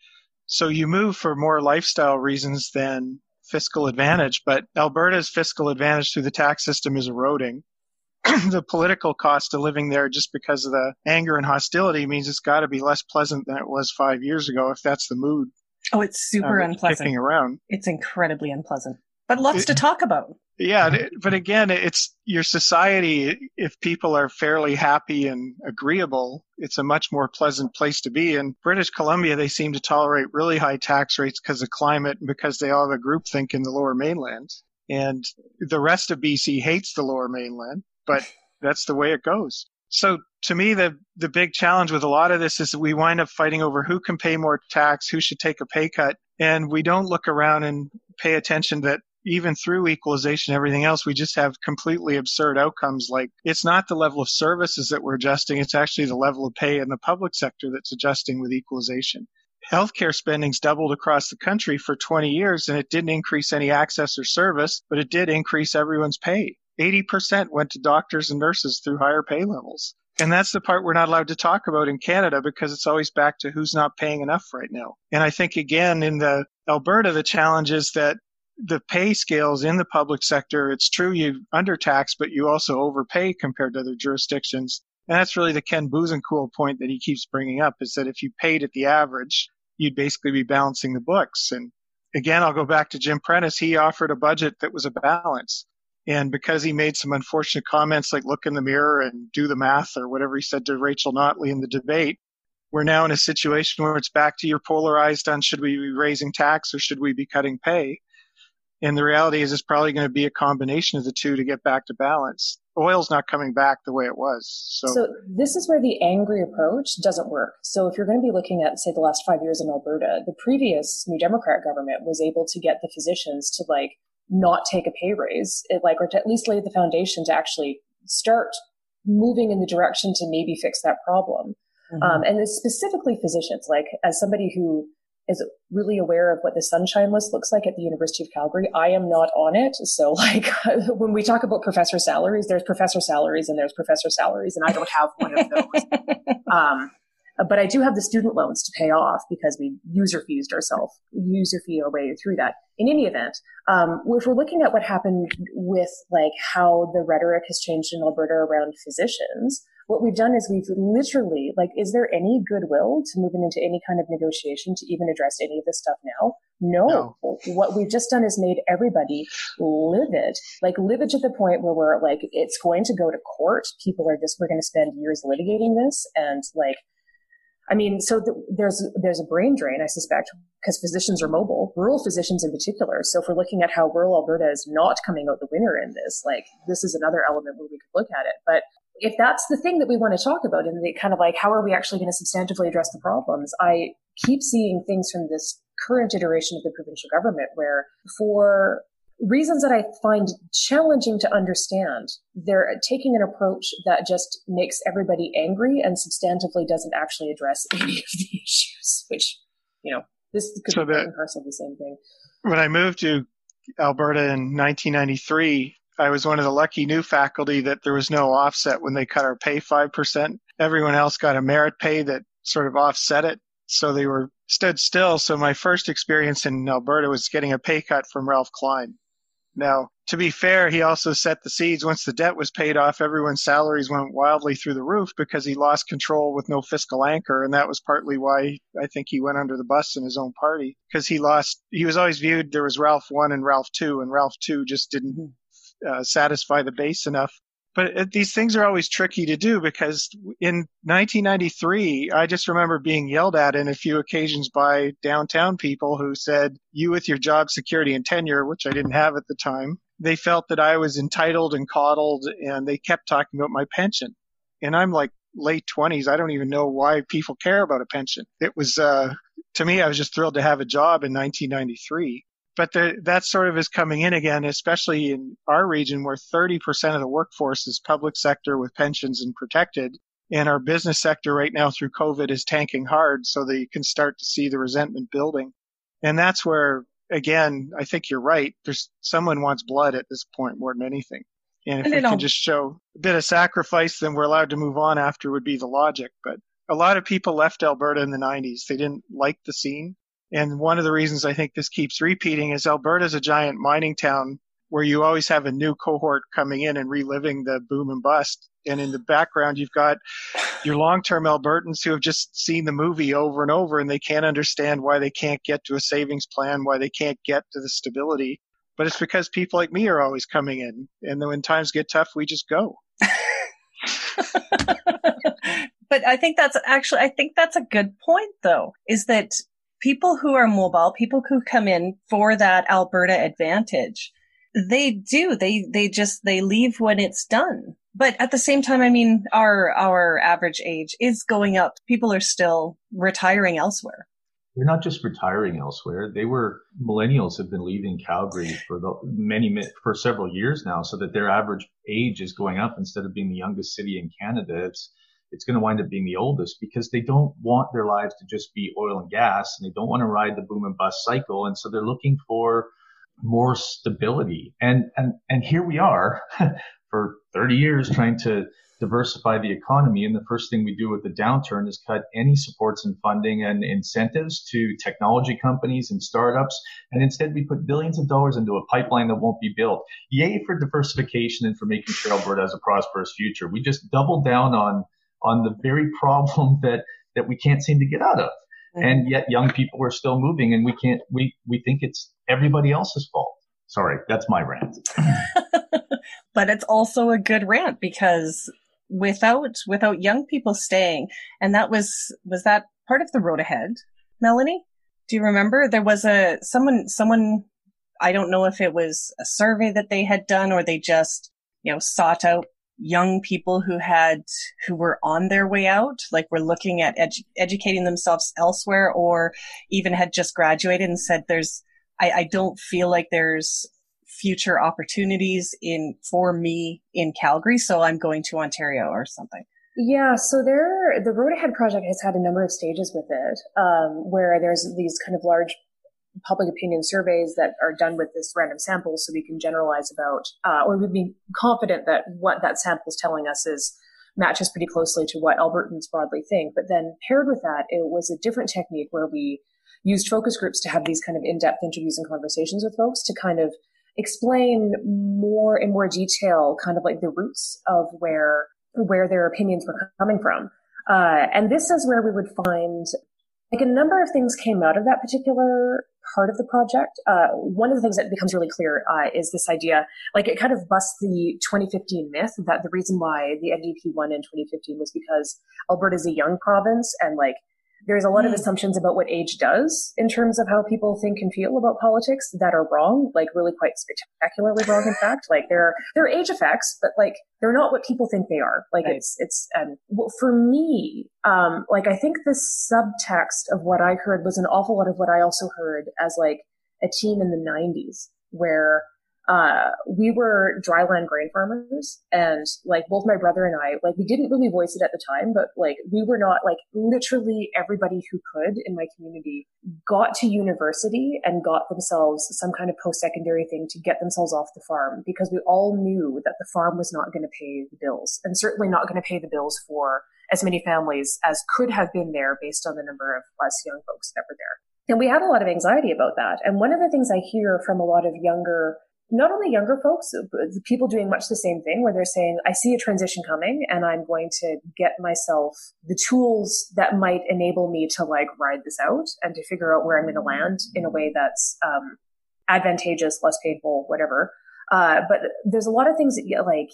So you move for more lifestyle reasons than fiscal advantage, but Alberta's fiscal advantage through the tax system is eroding. the political cost of living there just because of the anger and hostility means it's got to be less pleasant than it was five years ago if that's the mood. Oh, it's super uh, unpleasant. around. It's incredibly unpleasant, but lots it, to talk about. Yeah, but again, it's your society. If people are fairly happy and agreeable, it's a much more pleasant place to be. In British Columbia, they seem to tolerate really high tax rates because of climate and because they all have a groupthink in the lower mainland. And the rest of BC hates the lower mainland but that's the way it goes. So to me, the, the big challenge with a lot of this is we wind up fighting over who can pay more tax, who should take a pay cut. And we don't look around and pay attention that even through equalization, everything else, we just have completely absurd outcomes. Like it's not the level of services that we're adjusting. It's actually the level of pay in the public sector that's adjusting with equalization. Healthcare spending's doubled across the country for 20 years and it didn't increase any access or service, but it did increase everyone's pay. 80% went to doctors and nurses through higher pay levels. And that's the part we're not allowed to talk about in Canada because it's always back to who's not paying enough right now. And I think again in the Alberta, the challenge is that the pay scales in the public sector, it's true you undertax, but you also overpay compared to other jurisdictions. And that's really the Ken Boessenkool point that he keeps bringing up is that if you paid at the average, you'd basically be balancing the books. And again, I'll go back to Jim Prentice. He offered a budget that was a balance. And because he made some unfortunate comments like look in the mirror and do the math or whatever he said to Rachel Notley in the debate, we're now in a situation where it's back to your polarized on should we be raising tax or should we be cutting pay? And the reality is it's probably going to be a combination of the two to get back to balance. Oil's not coming back the way it was. So. so this is where the angry approach doesn't work. So if you're going to be looking at, say, the last five years in Alberta, the previous New Democrat government was able to get the physicians to like not take a pay raise, it, like, or to at least lay the foundation to actually start moving in the direction to maybe fix that problem. Mm-hmm. Um, and specifically physicians, like as somebody who is really aware of what the sunshine list looks like at the University of Calgary. I am not on it. So like when we talk about professor salaries, there's professor salaries and there's professor salaries and I don't have one of those. um, but I do have the student loans to pay off because we user fees ourselves, user fee our way through that. In any event, um, if we're looking at what happened with like how the rhetoric has changed in Alberta around physicians, what we've done is we've literally like, is there any goodwill to moving into any kind of negotiation to even address any of this stuff now? No. no. What we've just done is made everybody livid, like livid to the point where we're like, it's going to go to court. People are just, we're going to spend years litigating this and like, I mean, so th- there's there's a brain drain, I suspect, because physicians are mobile, rural physicians in particular. So if we're looking at how rural Alberta is not coming out the winner in this, like this is another element where we could look at it. But if that's the thing that we want to talk about, and the kind of like how are we actually going to substantively address the problems, I keep seeing things from this current iteration of the provincial government where for reasons that I find challenging to understand. They're taking an approach that just makes everybody angry and substantively doesn't actually address any of the issues, which, you know, this could so be parcel of the same thing. When I moved to Alberta in 1993, I was one of the lucky new faculty that there was no offset when they cut our pay 5%. Everyone else got a merit pay that sort of offset it. So they were stood still. So my first experience in Alberta was getting a pay cut from Ralph Klein. Now, to be fair, he also set the seeds. Once the debt was paid off, everyone's salaries went wildly through the roof because he lost control with no fiscal anchor. And that was partly why I think he went under the bus in his own party because he lost, he was always viewed there was Ralph 1 and Ralph 2, and Ralph 2 just didn't uh, satisfy the base enough. But these things are always tricky to do because in 1993, I just remember being yelled at in a few occasions by downtown people who said, you with your job security and tenure, which I didn't have at the time, they felt that I was entitled and coddled and they kept talking about my pension. And I'm like, late 20s, I don't even know why people care about a pension. It was, uh, to me, I was just thrilled to have a job in 1993. But the, that sort of is coming in again, especially in our region where 30% of the workforce is public sector with pensions and protected. And our business sector right now through COVID is tanking hard so that you can start to see the resentment building. And that's where, again, I think you're right. There's someone wants blood at this point more than anything. And if and we can just show a bit of sacrifice, then we're allowed to move on after would be the logic. But a lot of people left Alberta in the 90s. They didn't like the scene. And one of the reasons I think this keeps repeating is Alberta's a giant mining town where you always have a new cohort coming in and reliving the boom and bust. And in the background, you've got your long-term Albertans who have just seen the movie over and over and they can't understand why they can't get to a savings plan, why they can't get to the stability. But it's because people like me are always coming in. And then when times get tough, we just go. but I think that's actually, I think that's a good point though, is that people who are mobile, people who come in for that Alberta advantage, they do. They, they just, they leave when it's done. But at the same time, I mean, our, our average age is going up. People are still retiring elsewhere. They're not just retiring elsewhere. They were millennials have been leaving Calgary for the many, for several years now so that their average age is going up instead of being the youngest city in Canada. It's, it's going to wind up being the oldest because they don't want their lives to just be oil and gas and they don't want to ride the boom and bust cycle. And so they're looking for more stability. And, and, and here we are for 30 years trying to diversify the economy. And the first thing we do with the downturn is cut any supports and funding and incentives to technology companies and startups. And instead we put billions of dollars into a pipeline that won't be built. Yay for diversification and for making sure Alberta has a prosperous future. We just double down on, on the very problem that, that we can't seem to get out of. Mm-hmm. And yet young people are still moving and we can't, we, we think it's everybody else's fault. Sorry, that's my rant. but it's also a good rant because without without young people staying, and that was was that part of the road ahead, Melanee? Do you remember there was a someone someone I don't know if it was a survey that they had done or they just you know sought out young people who had who were on their way out like were looking at edu- educating themselves elsewhere or even had just graduated and said there's I, I don't feel like there's future opportunities in for me in Calgary, so I'm going to Ontario or something. Yeah, so there, the Road Ahead project has had a number of stages with it, um, where there's these kind of large public opinion surveys that are done with this random sample, so we can generalize about, uh, or we'd be confident that what that sample is telling us is matches pretty closely to what Albertans broadly think. But then paired with that, it was a different technique where we used focus groups to have these kind of in-depth interviews and conversations with folks to kind of explain more in more detail kind of like the roots of where where their opinions were coming from. Uh, and this is where we would find like a number of things came out of that particular part of the project. Uh, one of the things that becomes really clear uh, is this idea, like it kind of busts the 2015 myth that the reason why the NDP won in 2015 was because Alberta is a young province and like there's a lot mm. of assumptions about what age does in terms of how people think and feel about politics that are wrong, like really quite spectacularly wrong. In fact, like there are, there are age effects, but like they're not what people think they are. Like right. it's, it's, um, well, for me, um, like I think the subtext of what I heard was an awful lot of what I also heard as like a teen in the nineties where uh, we were dryland grain farmers and like both my brother and I, like we didn't really voice it at the time, but like we were not like literally everybody who could in my community got to university and got themselves some kind of post-secondary thing to get themselves off the farm because we all knew that the farm was not going to pay the bills and certainly not going to pay the bills for as many families as could have been there based on the number of us young folks that were there. And we had a lot of anxiety about that. And one of the things I hear from a lot of younger not only younger folks, but people doing much the same thing where they're saying, I see a transition coming and I'm going to get myself the tools that might enable me to like ride this out and to figure out where I'm going to land in a way that's, um, advantageous, less painful, whatever. Uh, but there's a lot of things that like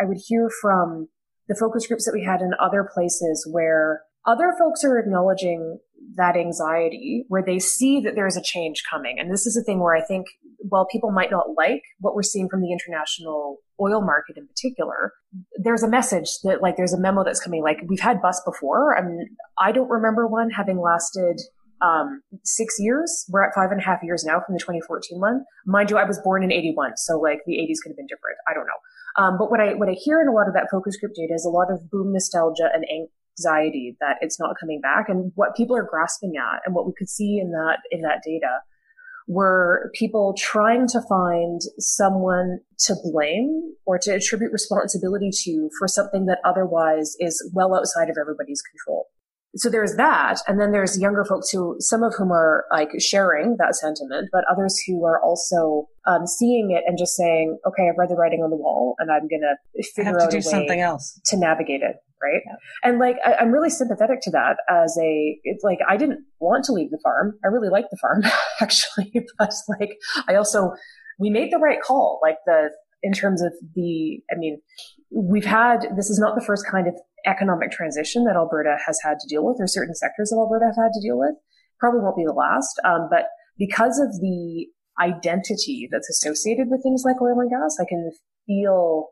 I would hear from the focus groups that we had in other places where other folks are acknowledging that anxiety where they see that there's a change coming. And this is a thing where I think while people might not like what we're seeing from the international oil market in particular, there's a message that like there's a memo that's coming. Like we've had bust before. I mean, I don't remember one having lasted um, six years. We're at five and a half years now from the 2014 one. Mind you, I was born in 81, so like the 80s could have been different. I don't know. Um, but what I what I hear in a lot of that focus group data is a lot of boom nostalgia and anxiety that it's not coming back. And what people are grasping at, and what we could see in that in that data, were people trying to find someone to blame or to attribute responsibility to for something that otherwise is well outside of everybody's control so there's that. And then there's younger folks who, some of whom are like sharing that sentiment, but others who are also um, seeing it and just saying, okay, I've read the writing on the wall and I'm going to figure out do something else to navigate it. Right. Yeah. And like, I, am really sympathetic to that as a, it's like, I didn't want to leave the farm. I really liked the farm actually, but like, I also, we made the right call. Like the, in terms of the, I mean, we've had, this is not the first kind of economic transition that Alberta has had to deal with, or certain sectors of Alberta have had to deal with. Probably won't be the last. Um, but because of the identity that's associated with things like oil and gas, I can feel,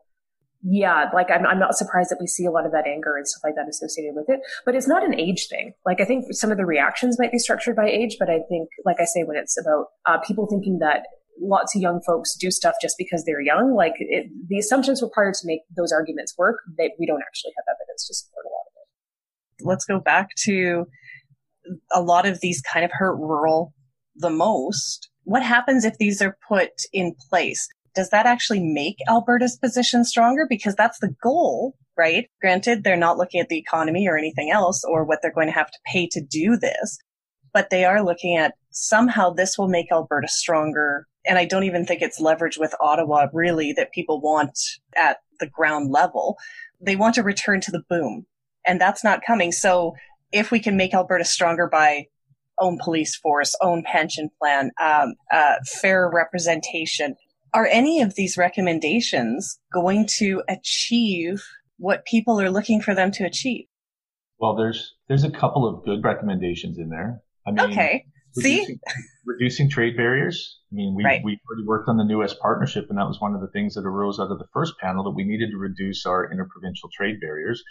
yeah, like I'm, I'm not surprised that we see a lot of that anger and stuff like that associated with it. But it's not an age thing. Like I think some of the reactions might be structured by age, but I think, like I say, when it's about uh, people thinking that lots of young folks do stuff just because they're young. Like it, the assumptions required to make those arguments work, that we don't actually have evidence to support a lot of it. Let's go back to a lot of these kind of hurt rural the most. What happens if these are put in place? Does that actually make Alberta's position stronger? Because that's the goal, right? Granted, they're not looking at the economy or anything else or what they're going to have to pay to do this, but they are looking at somehow this will make Alberta stronger and I don't even think it's leverage with Ottawa really that people want at the ground level. They want to return to the boom and that's not coming. So if we can make Alberta stronger by own police force, own pension plan, um, uh, fair representation, are any of these recommendations going to achieve what people are looking for them to achieve? Well, there's there's a couple of good recommendations in there. I mean, okay. Reducing, See, reducing trade barriers. I mean, we right. we already worked on the new West partnership, and that was one of the things that arose out of the first panel that we needed to reduce our interprovincial trade barriers,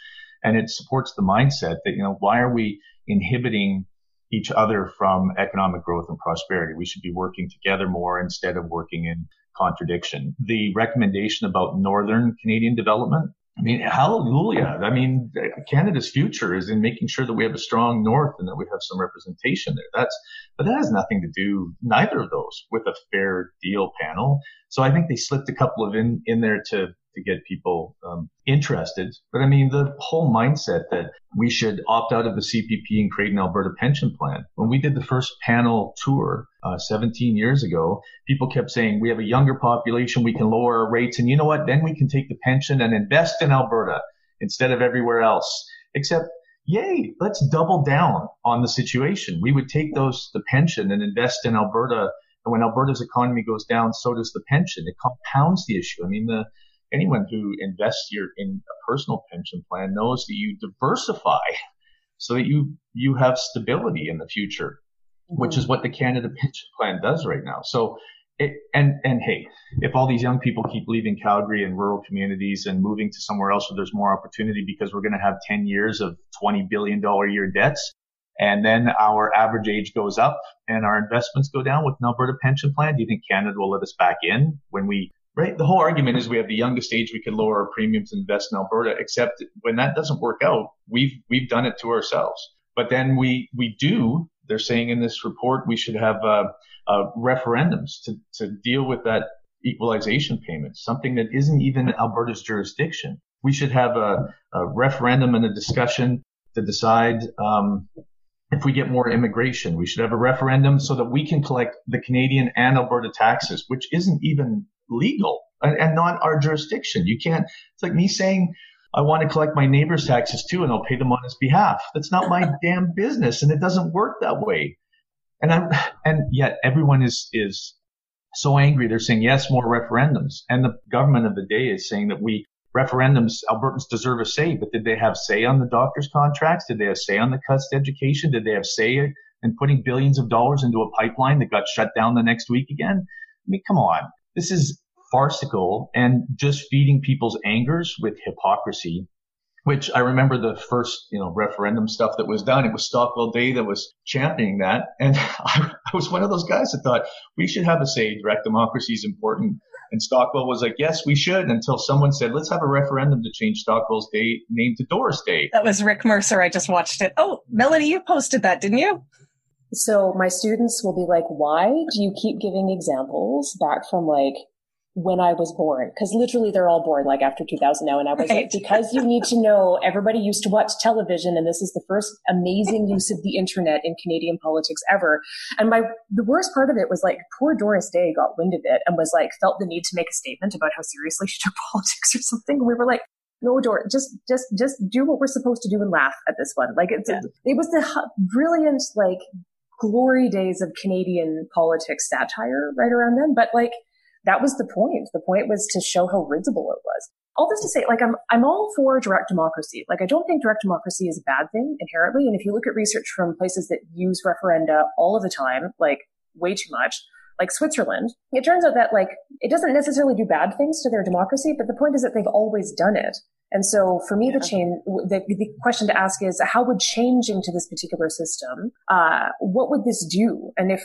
and it supports the mindset that you know why are we inhibiting each other from economic growth and prosperity? We should be working together more instead of working in contradiction. The recommendation about northern Canadian development I mean, hallelujah. I mean, Canada's future is in making sure that we have a strong North and that we have some representation there. That's, but that has nothing to do, neither of those, with a fair deal panel. So I think they slipped a couple of in, in there to to get people um, interested. But I mean, the whole mindset that we should opt out of the CPP and create an Alberta pension plan. When we did the first panel tour uh, 17 years ago, people kept saying we have a younger population, we can lower our rates, and you know what? Then we can take the pension and invest in Alberta instead of everywhere else. Except yay, let's double down on the situation. We would take those, the pension and invest in Alberta. And when Alberta's economy goes down, so does the pension. It compounds the issue. I mean, the, anyone who invests your in a personal pension plan knows that you diversify so that you you have stability in the future, mm-hmm. which is what the Canada Pension Plan does right now. So it, and and hey, if all these young people keep leaving Calgary and rural communities and moving to somewhere else where there's more opportunity because we're going to have 10 years of 20 billion dollar year debts, and then our average age goes up and our investments go down with an Alberta pension plan, do you think Canada will let us back in when we right? The whole argument is we have the youngest age we can lower our premiums and invest in Alberta, except when that doesn't work out, we've, we've done it to ourselves. But then we, we do, they're saying in this report, we should have, uh, uh, referendums to, to deal with that equalization payment, something that isn't even Alberta's jurisdiction. We should have a, a referendum and a discussion to decide, um, if we get more immigration, we should have a referendum so that we can collect the Canadian and Alberta taxes, which isn't even legal and, and not our jurisdiction. You can't, it's like me saying, I want to collect my neighbor's taxes too and I'll pay them on his behalf. That's not my damn business and it doesn't work that way. And I'm, and yet everyone is, is so angry. They're saying yes, more referendums. And the government of the day is saying that we referendums, Albertans deserve a say, but did they have say on the doctor's contracts? Did they have say on the cuts to education? Did they have say in putting billions of dollars into a pipeline that got shut down the next week again? I mean, come on. This is farcical and just feeding people's angers with hypocrisy which I remember the first, you know, referendum stuff that was done. It was Stockwell Day that was championing that. And I, I, was one of those guys that thought we should have a say direct democracy is important. And Stockwell was like, yes, we should until someone said, let's have a referendum to change Stockwell's day name to Doris Day. That was Rick Mercer. I just watched it. Oh, Melanee, you posted that, didn't you? So my students will be like, why do you keep giving examples back from like when I was born, because literally they're all born like after 2000 now. And I was right. like, because you need to know everybody used to watch television and this is the first amazing use of the internet in Canadian politics ever. And my, the worst part of it was like poor Doris Day got wind of it and was like, felt the need to make a statement about how seriously she took politics or something. And we were like, no, Doris, just, just, just do what we're supposed to do and laugh at this one. Like it's, yeah. it was the brilliant, like glory days of Canadian politics satire right around then. But like, that was the point. The point was to show how risible it was. All this to say, like, I'm, I'm all for direct democracy. Like, I don't think direct democracy is a bad thing inherently. And if you look at research from places that use referenda all of the time, like way too much, like Switzerland, it turns out that like it doesn't necessarily do bad things to their democracy, but the point is that they've always done it. And so for me, yeah. the chain, the, the question to ask is how would changing to this particular system, uh, what would this do? And if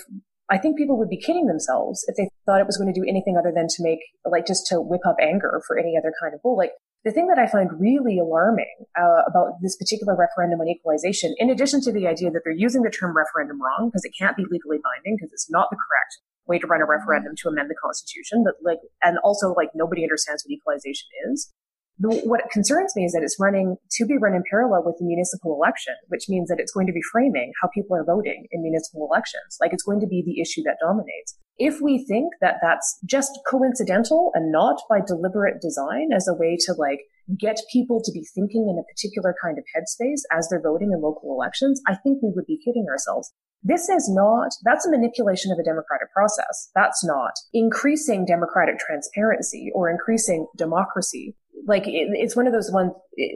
I think people would be kidding themselves if they thought it was going to do anything other than to make, like, just to whip up anger for any other kind of bull. Like, the thing that I find really alarming uh, about this particular referendum on equalization, in addition to the idea that they're using the term referendum wrong because it can't be legally binding because it's not the correct way to run a referendum to amend the constitution, but like, and also like nobody understands what equalization is what concerns me is that it's running to be run in parallel with the municipal election, which means that it's going to be framing how people are voting in municipal elections. Like it's going to be the issue that dominates. If we think that that's just coincidental and not by deliberate design as a way to like get people to be thinking in a particular kind of headspace as they're voting in local elections, I think we would be kidding ourselves. This is not, that's a manipulation of a democratic process. That's not increasing democratic transparency or increasing democracy like it, it's one of those ones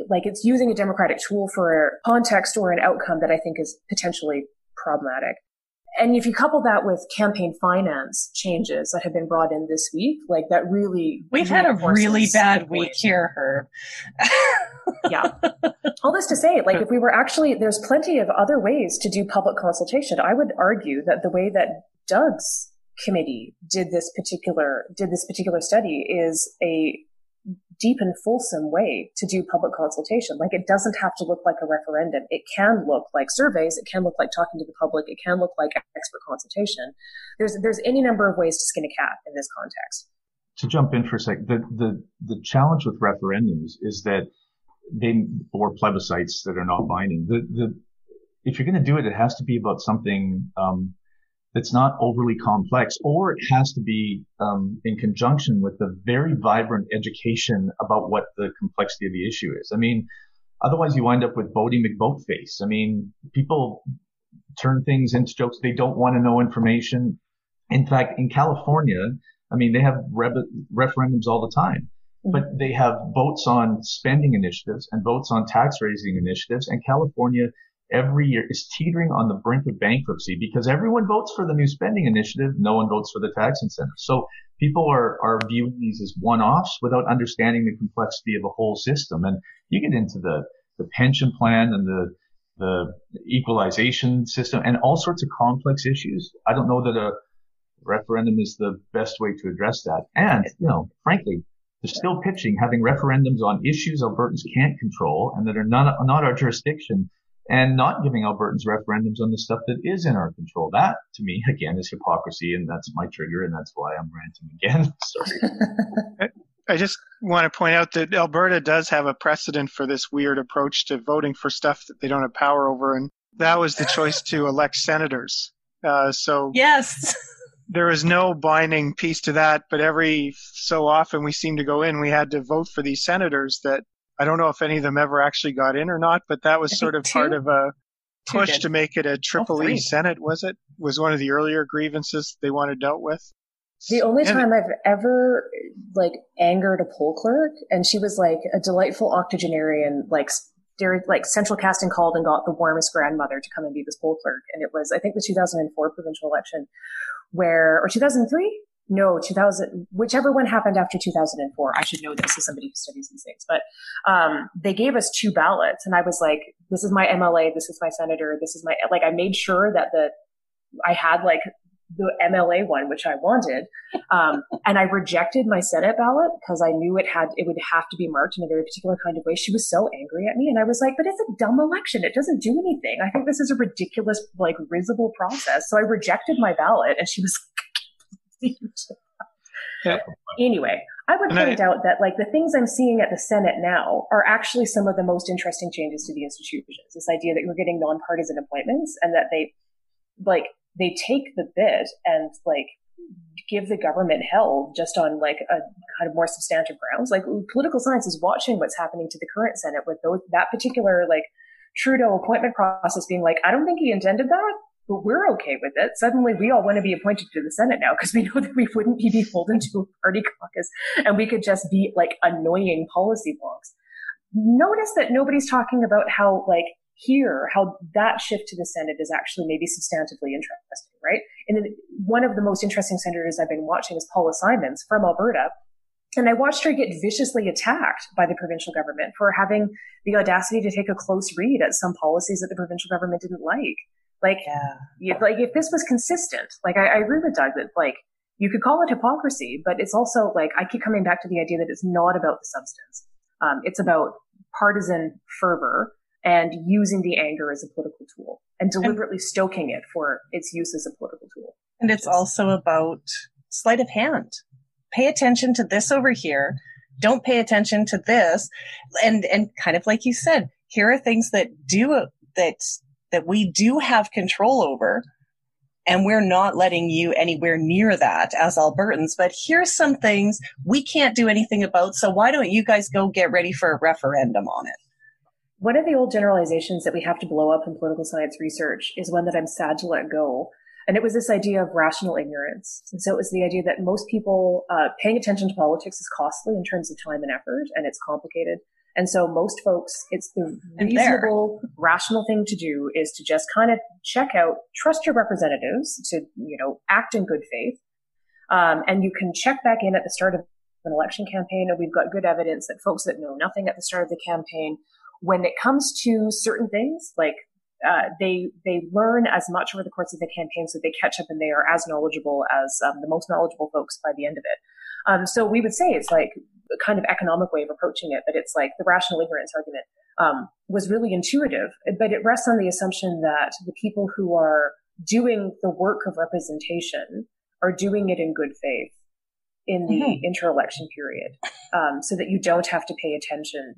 like it's using a democratic tool for a context or an outcome that I think is potentially problematic. And if you couple that with campaign finance changes that have been brought in this week, like that really we've had a really bad week here, Herb. yeah. All this to say, like if we were actually, there's plenty of other ways to do public consultation. I would argue that the way that Doug's committee did this particular did this particular study is a deep and fulsome way to do public consultation. Like it doesn't have to look like a referendum. It can look like surveys. It can look like talking to the public. It can look like expert consultation. There's there's any number of ways to skin a cat in this context. To jump in for a sec, the the the challenge with referendums is that they or plebiscites that are not binding. The the if you're going to do it, it has to be about something um, that's not overly complex, or it has to be um, in conjunction with the very vibrant education about what the complexity of the issue is. I mean, otherwise you wind up with Boaty McBoatface. I mean, people turn things into jokes. They don't want to know information. In fact, in California, I mean, they have re- referendums all the time. But they have votes on spending initiatives and votes on tax raising initiatives. And California every year is teetering on the brink of bankruptcy because everyone votes for the new spending initiative. No one votes for the tax incentive. So people are, are viewing these as one-offs without understanding the complexity of a whole system. And you get into the, the pension plan and the, the equalization system and all sorts of complex issues. I don't know that a referendum is the best way to address that. And, you know, frankly, they're still pitching having referendums on issues Albertans can't control and that are not, not our jurisdiction and not giving Albertans referendums on the stuff that is in our control. That, to me, again, is hypocrisy, and that's my trigger, and that's why I'm ranting again. Sorry. I just want to point out that Alberta does have a precedent for this weird approach to voting for stuff that they don't have power over, and that was the choice to elect senators. Uh, so yes, there was no binding piece to that, but every so often we seem to go in, we had to vote for these senators that I don't know if any of them ever actually got in or not, but that was sort of two? part of a push to make it a triple oh, E Senate, was it? Was one of the earlier grievances they wanted dealt with. The only and time I've ever like angered a poll clerk, and she was like a delightful octogenarian, like like central casting called and got the warmest grandmother to come and be this poll clerk, and it was I think the 2004 provincial election, where or 2003 no, 2000, whichever one happened after 2004. I should know this as somebody who studies these things, but um, they gave us two ballots, and I was like, "This is my MLA, this is my senator, this is my like." I made sure that the I had like the MLA one, which I wanted, um, and I rejected my Senate ballot because I knew it had it would have to be marked in a very particular kind of way. She was so angry at me, and I was like, "But it's a dumb election. It doesn't do anything. I think this is a ridiculous, like, risible process." So I rejected my ballot, and she was yeah. Anyway, I would point I, out that like the things I'm seeing at the Senate now are actually some of the most interesting changes to the institutions. This idea that we're getting nonpartisan appointments and that they like they take the bit and like give the government hell just on like a kind of more substantive grounds. Like political science is watching what's happening to the current Senate with those, that particular like Trudeau appointment process being like, I don't think he intended that but we're okay with it. Suddenly we all want to be appointed to the Senate now because we know that we wouldn't be beholden to a party caucus and we could just be like annoying policy wonks. Notice that nobody's talking about how like here, how that shift to the Senate is actually maybe substantively interesting, right? And then one of the most interesting senators I've been watching is Paula Simons from Alberta. And I watched her get viciously attacked by the provincial government for having the audacity to take a close read at some policies that the provincial government didn't like. Like, yeah. like if this was consistent, like I, I agree with Doug that like you could call it hypocrisy, but it's also like I keep coming back to the idea that it's not about the substance. Um, it's about partisan fervor and using the anger as a political tool and deliberately and, stoking it for its use as a political tool. And it's also about sleight of hand. Pay attention to this over here. Don't pay attention to this. And, and kind of like you said, here are things that do, that that we do have control over. And we're not letting you anywhere near that as Albertans. But here's some things we can't do anything about. So why don't you guys go get ready for a referendum on it? One of the old generalizations that we have to blow up in political science research is one that I'm sad to let go. And it was this idea of rational ignorance. And so it was the idea that most people uh, paying attention to politics is costly in terms of time and effort, and it's complicated. And so most folks, it's the reasonable, rational thing to do is to just kind of check out, trust your representatives to, you know, act in good faith. Um, and you can check back in at the start of an election campaign. And we've got good evidence that folks that know nothing at the start of the campaign, when it comes to certain things, like uh, they they learn as much over the course of the campaign, so they catch up and they are as knowledgeable as um, the most knowledgeable folks by the end of it. Um, so we would say it's like a kind of economic way of approaching it, but it's like the rational ignorance argument um, was really intuitive, but it rests on the assumption that the people who are doing the work of representation are doing it in good faith in the mm-hmm. inter-election period, um, so that you don't have to pay attention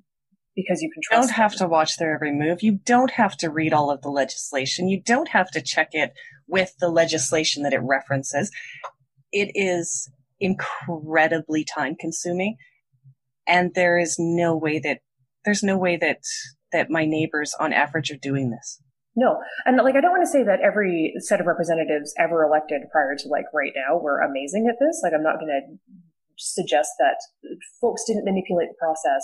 because you can trust. You don't have to watch their every move. You don't have to read all of the legislation. You don't have to check it with the legislation that it references. It is incredibly time consuming and there is no way that there's no way that that my neighbors on average are doing this no and like i don't want to say that every set of representatives ever elected prior to like right now were amazing at this like i'm not going to suggest that folks didn't manipulate the process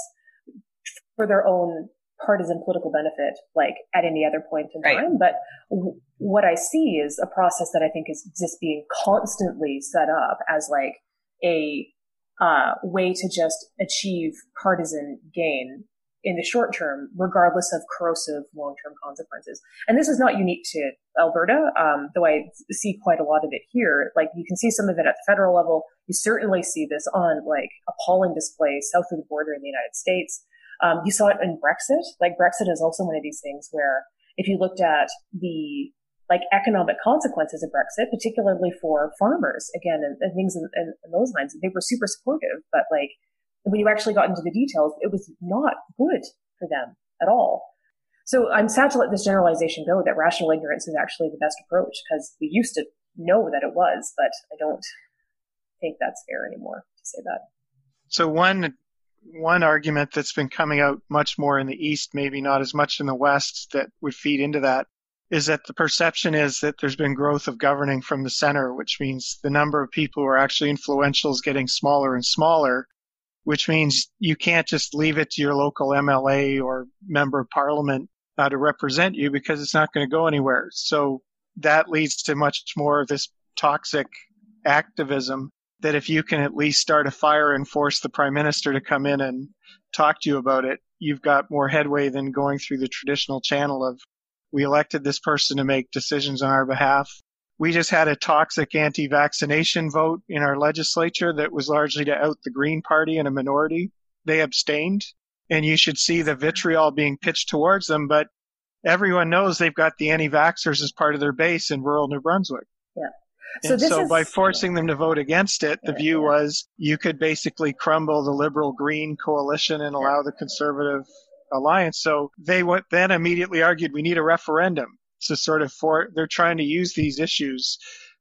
for their own partisan political benefit like at any other point in right. time but w- what i see is a process that i think is just being constantly set up as like a uh, way to just achieve partisan gain in the short term, regardless of corrosive long-term consequences. And this is not unique to Alberta, um, though I see quite a lot of it here. Like you can see some of it at the federal level. You certainly see this on like appalling display south of the border in the United States. Um, you saw it in Brexit. Like Brexit is also one of these things where if you looked at the like economic consequences of Brexit, particularly for farmers, again, and, and things in, in, in, those lines. They were super supportive, but like when you actually got into the details, it was not good for them at all. So I'm sad to let this generalization go that rational ignorance is actually the best approach because we used to know that it was, but I don't think that's fair anymore to say that. So one one argument that's been coming out much more in the east, maybe not as much in the west, that would feed into that is that the perception is that there's been growth of governing from the center, which means the number of people who are actually influential is getting smaller and smaller, which means you can't just leave it to your local MLA or member of parliament uh, to represent you because it's not going to go anywhere. So that leads to much more of this toxic activism that if you can at least start a fire and force the prime minister to come in and talk to you about it, you've got more headway than going through the traditional channel of we elected this person to make decisions on our behalf. We just had a toxic anti vaccination vote in our legislature that was largely to out the Green Party and a minority. They abstained, and you should see the vitriol being pitched towards them, but everyone knows they've got the anti vaxxers as part of their base in rural New Brunswick. Yeah. So, so is, by forcing them to vote against it, the view was you could basically crumble the liberal green coalition and allow the conservative alliance. So they went, then immediately argued we need a referendum to sort of for they're trying to use these issues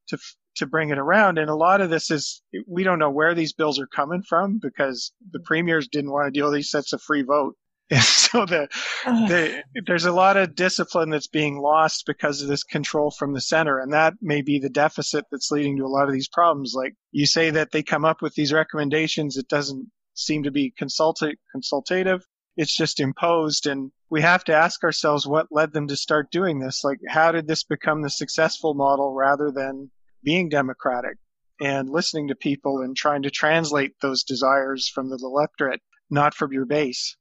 to to bring it around. And a lot of this is we don't know where these bills are coming from because the premiers didn't want to deal with these sets of free vote. And so the, the, there's a lot of discipline that's being lost because of this control from the center. And that may be the deficit that's leading to a lot of these problems. Like you say that they come up with these recommendations. It doesn't seem to be consulta- consultative. It's just imposed. And we have to ask ourselves what led them to start doing this. Like, how did this become the successful model rather than being democratic and listening to people and trying to translate those desires from the electorate, not from your base?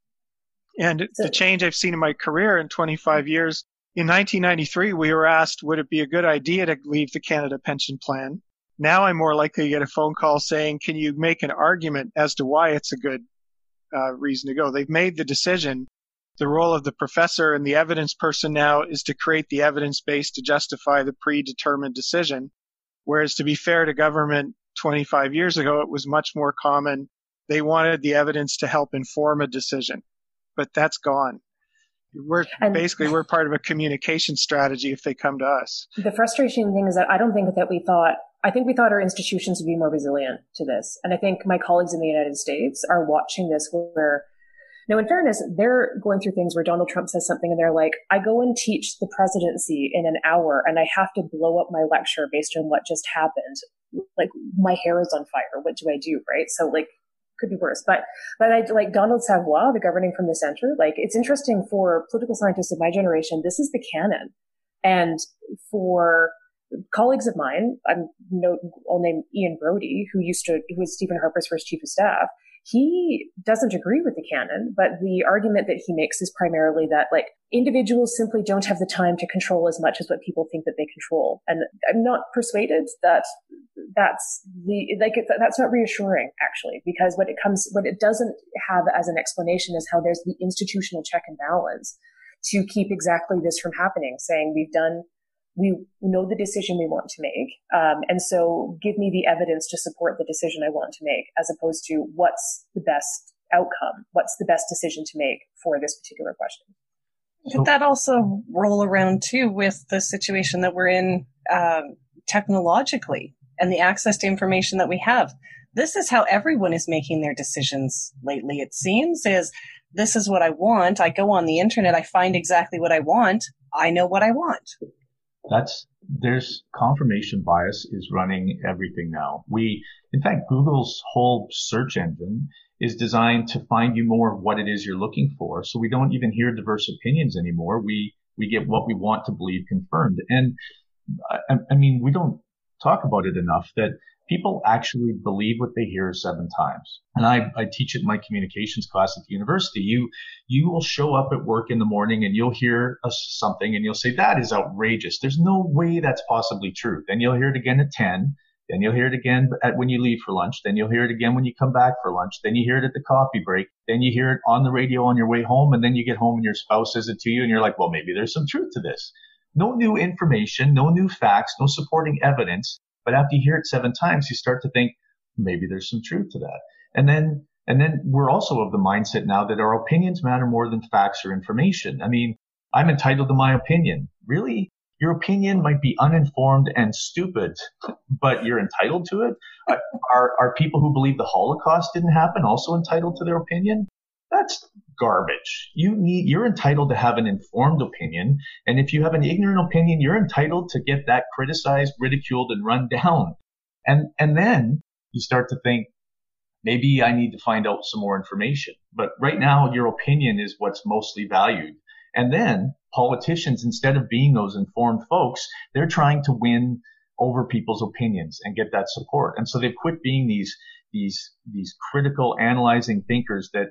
And so, the change I've seen in my career in 25 years, in 1993, we were asked, would it be a good idea to leave the Canada Pension Plan? Now I'm more likely to get a phone call saying, can you make an argument as to why it's a good uh, reason to go? They've made the decision. The role of the professor and the evidence person now is to create the evidence base to justify the predetermined decision. Whereas to be fair to government 25 years ago, it was much more common. They wanted the evidence to help inform a decision but that's gone. We're and basically we're part of a communication strategy if they come to us. The frustrating thing is that I don't think that we thought I think we thought our institutions would be more resilient to this. And I think my colleagues in the United States are watching this where now, in fairness, they're going through things where Donald Trump says something and they're like, I go and teach the presidency in an hour and I have to blow up my lecture based on what just happened. Like, my hair is on fire. What do I do? Right. So, like, could be worse. But but I like Donald Savoie, the governing from the center. Like it's interesting for political scientists of my generation. This is the canon, and for colleagues of mine, I'm no, I'll name Ian Brodie, who used to who was Stephen Harper's first chief of staff. He doesn't agree with the canon, but the argument that he makes is primarily that like individuals simply don't have the time to control as much as what people think that they control. And I'm not persuaded that that's the like that's not reassuring actually because what it comes what it doesn't have as an explanation is how there's the institutional check and balance to keep exactly this from happening saying we've done we know the decision we want to make um, and so give me the evidence to support the decision i want to make as opposed to what's the best outcome what's the best decision to make for this particular question could that also roll around too with the situation that we're in um, technologically and the access to information that we have. This is how everyone is making their decisions lately, it seems, is this is what I want. I go on the internet, I find exactly what I want. I know what I want. That's there's confirmation bias is running everything now. We, in fact, Google's whole search engine is designed to find you more of what it is you're looking for. So we don't even hear diverse opinions anymore. We, we get what we want to believe confirmed. And I, I mean, we don't talk about it enough that people actually believe what they hear seven times. And I, I teach it in my communications class at the university. You, you will show up at work in the morning and you'll hear a, something and you'll say, that is outrageous. There's no way that's possibly true. Then you'll hear it again at 10. Then you'll hear it again at when you leave for lunch. Then you'll hear it again when you come back for lunch. Then you hear it at the coffee break. Then you hear it on the radio on your way home. And then you get home and your spouse says it to you and you're like, well, maybe there's some truth to this. No new information, no new facts, no supporting evidence. But after you hear it seven times, you start to think maybe there's some truth to that. And then, and then we're also of the mindset now that our opinions matter more than facts or information. I mean, I'm entitled to my opinion. Really? Your opinion might be uninformed and stupid, but you're entitled to it. Are, are people who believe the Holocaust didn't happen also entitled to their opinion? That's garbage. You need, you're entitled to have an informed opinion. And if you have an ignorant opinion, you're entitled to get that criticized, ridiculed, and run down. And, and then you start to think, maybe I need to find out some more information. But right now, your opinion is what's mostly valued. And then politicians, instead of being those informed folks, they're trying to win over people's opinions and get that support. And so they've quit being these, these, these critical analyzing thinkers that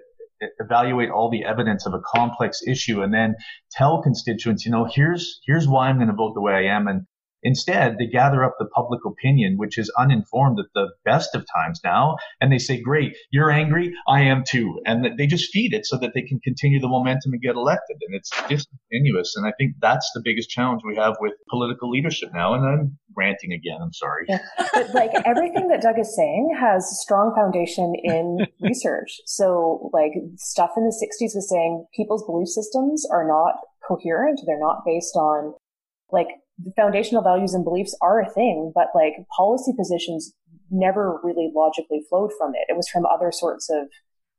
evaluate all the evidence of a complex issue and then tell constituents, you know, here's, here's why I'm going to vote the way I am. And Instead, they gather up the public opinion, which is uninformed at the best of times now, and they say, great, you're angry, I am too. And they just feed it so that they can continue the momentum and get elected. And it's discontinuous. And I think that's the biggest challenge we have with political leadership now. And I'm ranting again, I'm sorry. Yeah. But like everything that Doug is saying has strong foundation in research. So like stuff in the 60s was saying people's belief systems are not coherent. They're not based on like the foundational values and beliefs are a thing, but like policy positions never really logically flowed from it. It was from other sorts of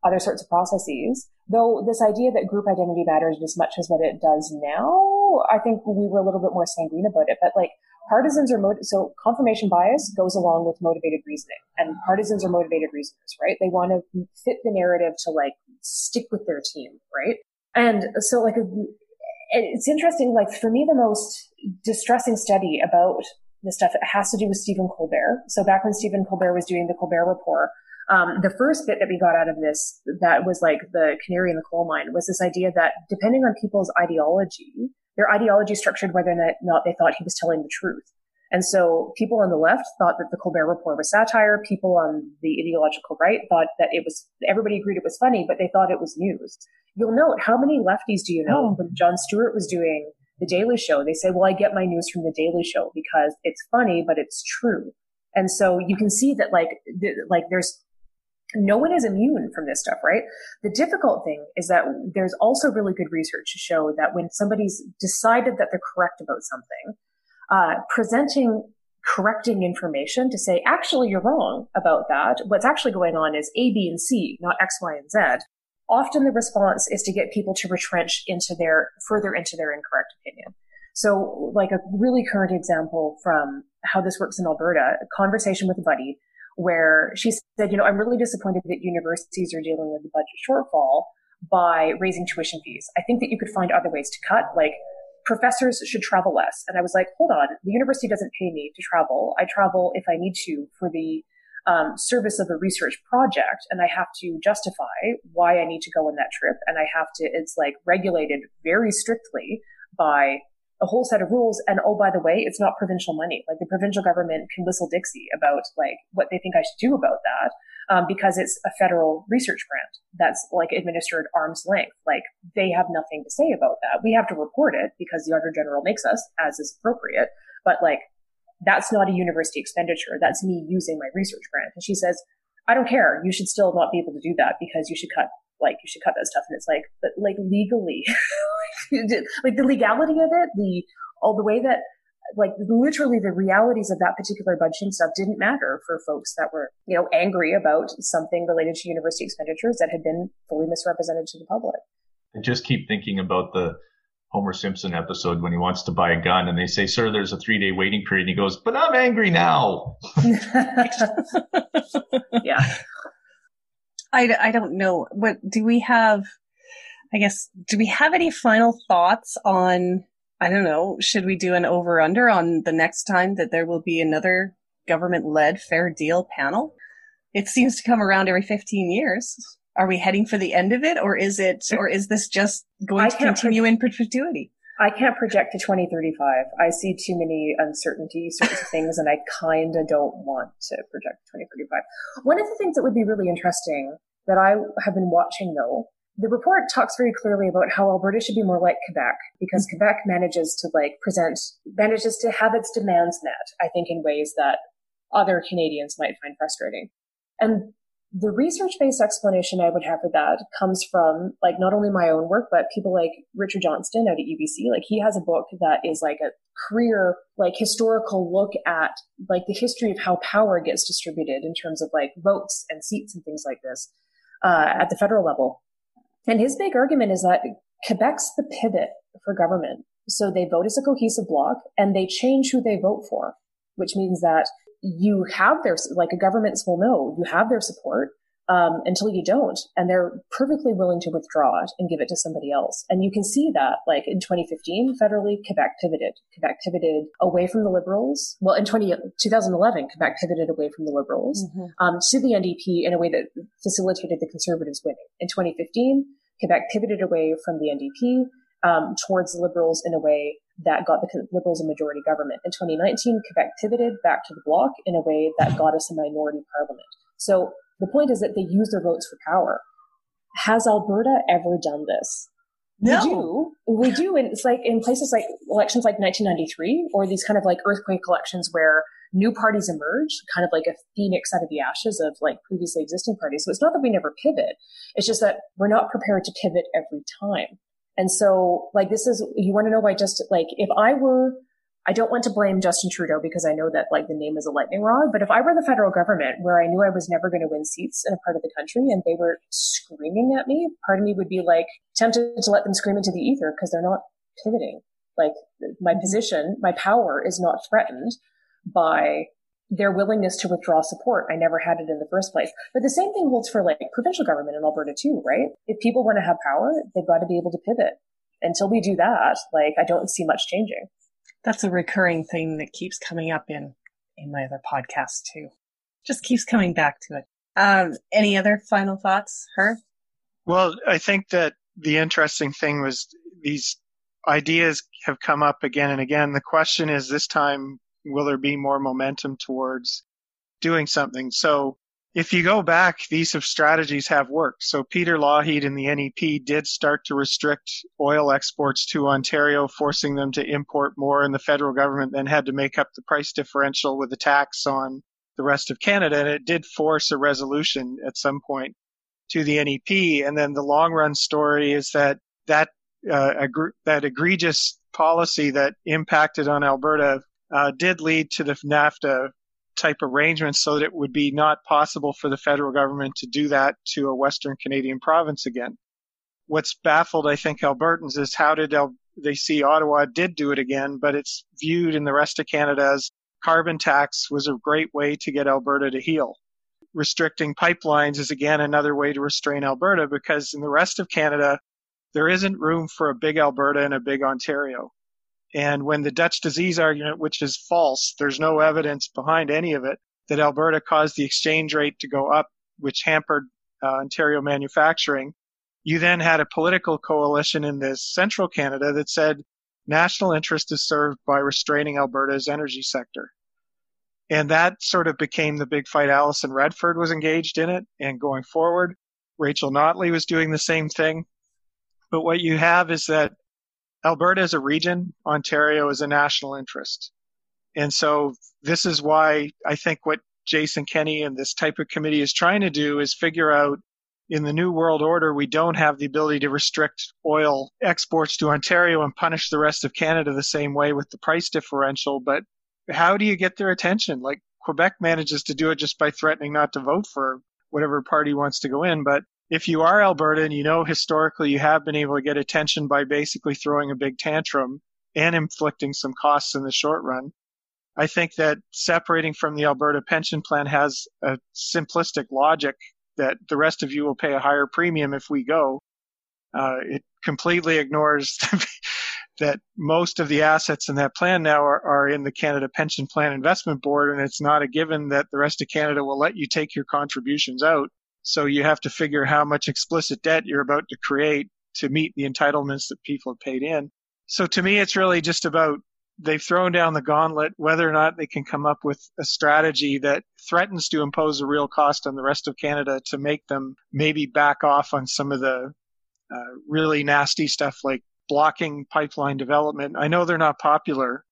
other sorts of processes. Though this idea that group identity matters as much as what it does now, I think we were a little bit more sanguine about it. But like partisans are motivated. so confirmation bias goes along with motivated reasoning, and partisans are motivated reasoners, right? They want to fit the narrative to like stick with their team, right? And so like it's interesting. Like for me, the most distressing study about the stuff it has to do with Stephen Colbert. So back when Stephen Colbert was doing the Colbert Report, um, the first bit that we got out of this that was like the canary in the coal mine was this idea that depending on people's ideology, their ideology structured whether or not they thought he was telling the truth. And so people on the left thought that the Colbert Report was satire. People on the ideological right thought that it was, everybody agreed it was funny, but they thought it was news. You'll note how many lefties do you know oh. when Jon Stewart was doing the Daily Show? They say, well, I get my news from the Daily Show because it's funny, but it's true. And so you can see that like, th- like there's, no one is immune from this stuff, right? The difficult thing is that there's also really good research to show that when somebody's decided that they're correct about something, uh, presenting correcting information to say, actually, you're wrong about that. What's actually going on is A, B, and C, not X, Y, and Z. Often the response is to get people to retrench into their, further into their incorrect opinion. So like a really current example from how this works in Alberta, a conversation with a buddy where she said, you know, I'm really disappointed that universities are dealing with the budget shortfall by raising tuition fees. I think that you could find other ways to cut, like professors should travel less. And I was like, hold on, the university doesn't pay me to travel. I travel if I need to for the um, service of a research project, and I have to justify why I need to go on that trip. And I have to, it's like regulated very strictly by a whole set of rules. And oh, by the way, it's not provincial money. Like the provincial government can whistle Dixie about like what they think I should do about that um, because it's a federal research grant that's like administered arm's length. Like they have nothing to say about that. We have to report it because the Auditor General makes us, as is appropriate. But like that's not a university expenditure. That's me using my research grant. And she says, I don't care. You should still not be able to do that because you should cut like you should cut that stuff. And it's like, but like legally, like the legality of it, the all the way that like literally the realities of that particular budgeting stuff didn't matter for folks that were, you know, angry about something related to university expenditures that had been fully misrepresented to the public. I just keep thinking about the Homer Simpson episode when he wants to buy a gun and they say, sir, there's a three day waiting period. And he goes, but I'm angry now. yeah. I, I don't know. What do we have? I guess, do we have any final thoughts on I don't know. Should we do an over under on the next time that there will be another government led fair deal panel? It seems to come around every 15 years. Are we heading for the end of it or is it, or is this just going I to continue pro- in perpetuity? I can't project to 2035. I see too many uncertainty sorts of things and I kind of don't want to project 2035. One of the things that would be really interesting that I have been watching though the report talks very clearly about how Alberta should be more like Quebec because mm-hmm. Quebec manages to like present, manages to have its demands met, I think in ways that other Canadians might find frustrating. And the research based explanation I would have for that comes from like not only my own work, but people like Richard Johnston out at UBC. Like he has a book that is like a career, like historical look at like the history of how power gets distributed in terms of like votes and seats and things like this, uh, at the federal level. And his big argument is that Quebec's the pivot for government. So they vote as a cohesive bloc and they change who they vote for, which means that you have their, like a governments will know, you have their support. um, until you don't. And they're perfectly willing to withdraw it and give it to somebody else. And you can see that, like in 2015, federally, Quebec pivoted. Quebec pivoted away from the Liberals. Well, in 20, 2011, Quebec pivoted away from the Liberals mm-hmm. um, to the NDP in a way that facilitated the Conservatives winning. In 2015, Quebec pivoted away from the NDP um, towards the Liberals in a way that got the Liberals a majority government. In 2019, Quebec pivoted back to the Bloc in a way that got us a minority parliament. So the point is that they use their votes for power. Has Alberta ever done this? No. We do. We do. And it's like in places like elections like 1993 or these kind of like earthquake elections where new parties emerge, kind of like a phoenix out of the ashes of like previously existing parties. So it's not that we never pivot. It's just that we're not prepared to pivot every time. And so like this is, you want to know why just like if I were I don't want to blame Justin Trudeau because I know that like the name is a lightning rod, but if I were the federal government where I knew I was never going to win seats in a part of the country and they were screaming at me, part of me would be like tempted to let them scream into the ether because they're not pivoting. Like my position, my power is not threatened by their willingness to withdraw support. I never had it in the first place. But the same thing holds for like provincial government in Alberta too, right? If people want to have power, they've got to be able to pivot. Until we do that, like I don't see much changing. That's a recurring thing that keeps coming up in in my other podcasts too. Just keeps coming back to it. Um, any other final thoughts, Herb? Well, I think that the interesting thing was these ideas have come up again and again. The question is this time, will there be more momentum towards doing something? So if you go back, these strategies have worked. So Peter Lougheed and the NEP did start to restrict oil exports to Ontario, forcing them to import more, and the federal government then had to make up the price differential with a tax on the rest of Canada. And it did force a resolution at some point to the NEP. And then the long run story is that that uh, that egregious policy that impacted on Alberta uh, did lead to the NAFTA type arrangements so that it would be not possible for the federal government to do that to a Western Canadian province again. What's baffled, I think, Albertans is how did El- they see Ottawa did do it again, but it's viewed in the rest of Canada as carbon tax was a great way to get Alberta to heel. Restricting pipelines is again another way to restrain Alberta because in the rest of Canada, there isn't room for a big Alberta and a big Ontario. And when the Dutch disease argument, which is false, there's no evidence behind any of it, that Alberta caused the exchange rate to go up, which hampered uh, Ontario manufacturing. You then had a political coalition in this central Canada that said national interest is served by restraining Alberta's energy sector. And that sort of became the big fight. Alison Redford was engaged in it. And going forward, Rachel Notley was doing the same thing. But what you have is that Alberta is a region, Ontario is a national interest. And so this is why I think what Jason Kenney and this type of committee is trying to do is figure out in the new world order, we don't have the ability to restrict oil exports to Ontario and punish the rest of Canada the same way with the price differential. But how do you get their attention? Like Quebec manages to do it just by threatening not to vote for whatever party wants to go in. But if you are Alberta and you know historically you have been able to get attention by basically throwing a big tantrum and inflicting some costs in the short run, I think that separating from the Alberta pension plan has a simplistic logic that the rest of you will pay a higher premium if we go. Uh, it completely ignores that most of the assets in that plan now are, are in the Canada Pension Plan Investment Board, and it's not a given that the rest of Canada will let you take your contributions out. So you have to figure how much explicit debt you're about to create to meet the entitlements that people have paid in. So to me, it's really just about they've thrown down the gauntlet, whether or not they can come up with a strategy that threatens to impose a real cost on the rest of Canada to make them maybe back off on some of the uh, really nasty stuff like blocking pipeline development. I know they're not popular,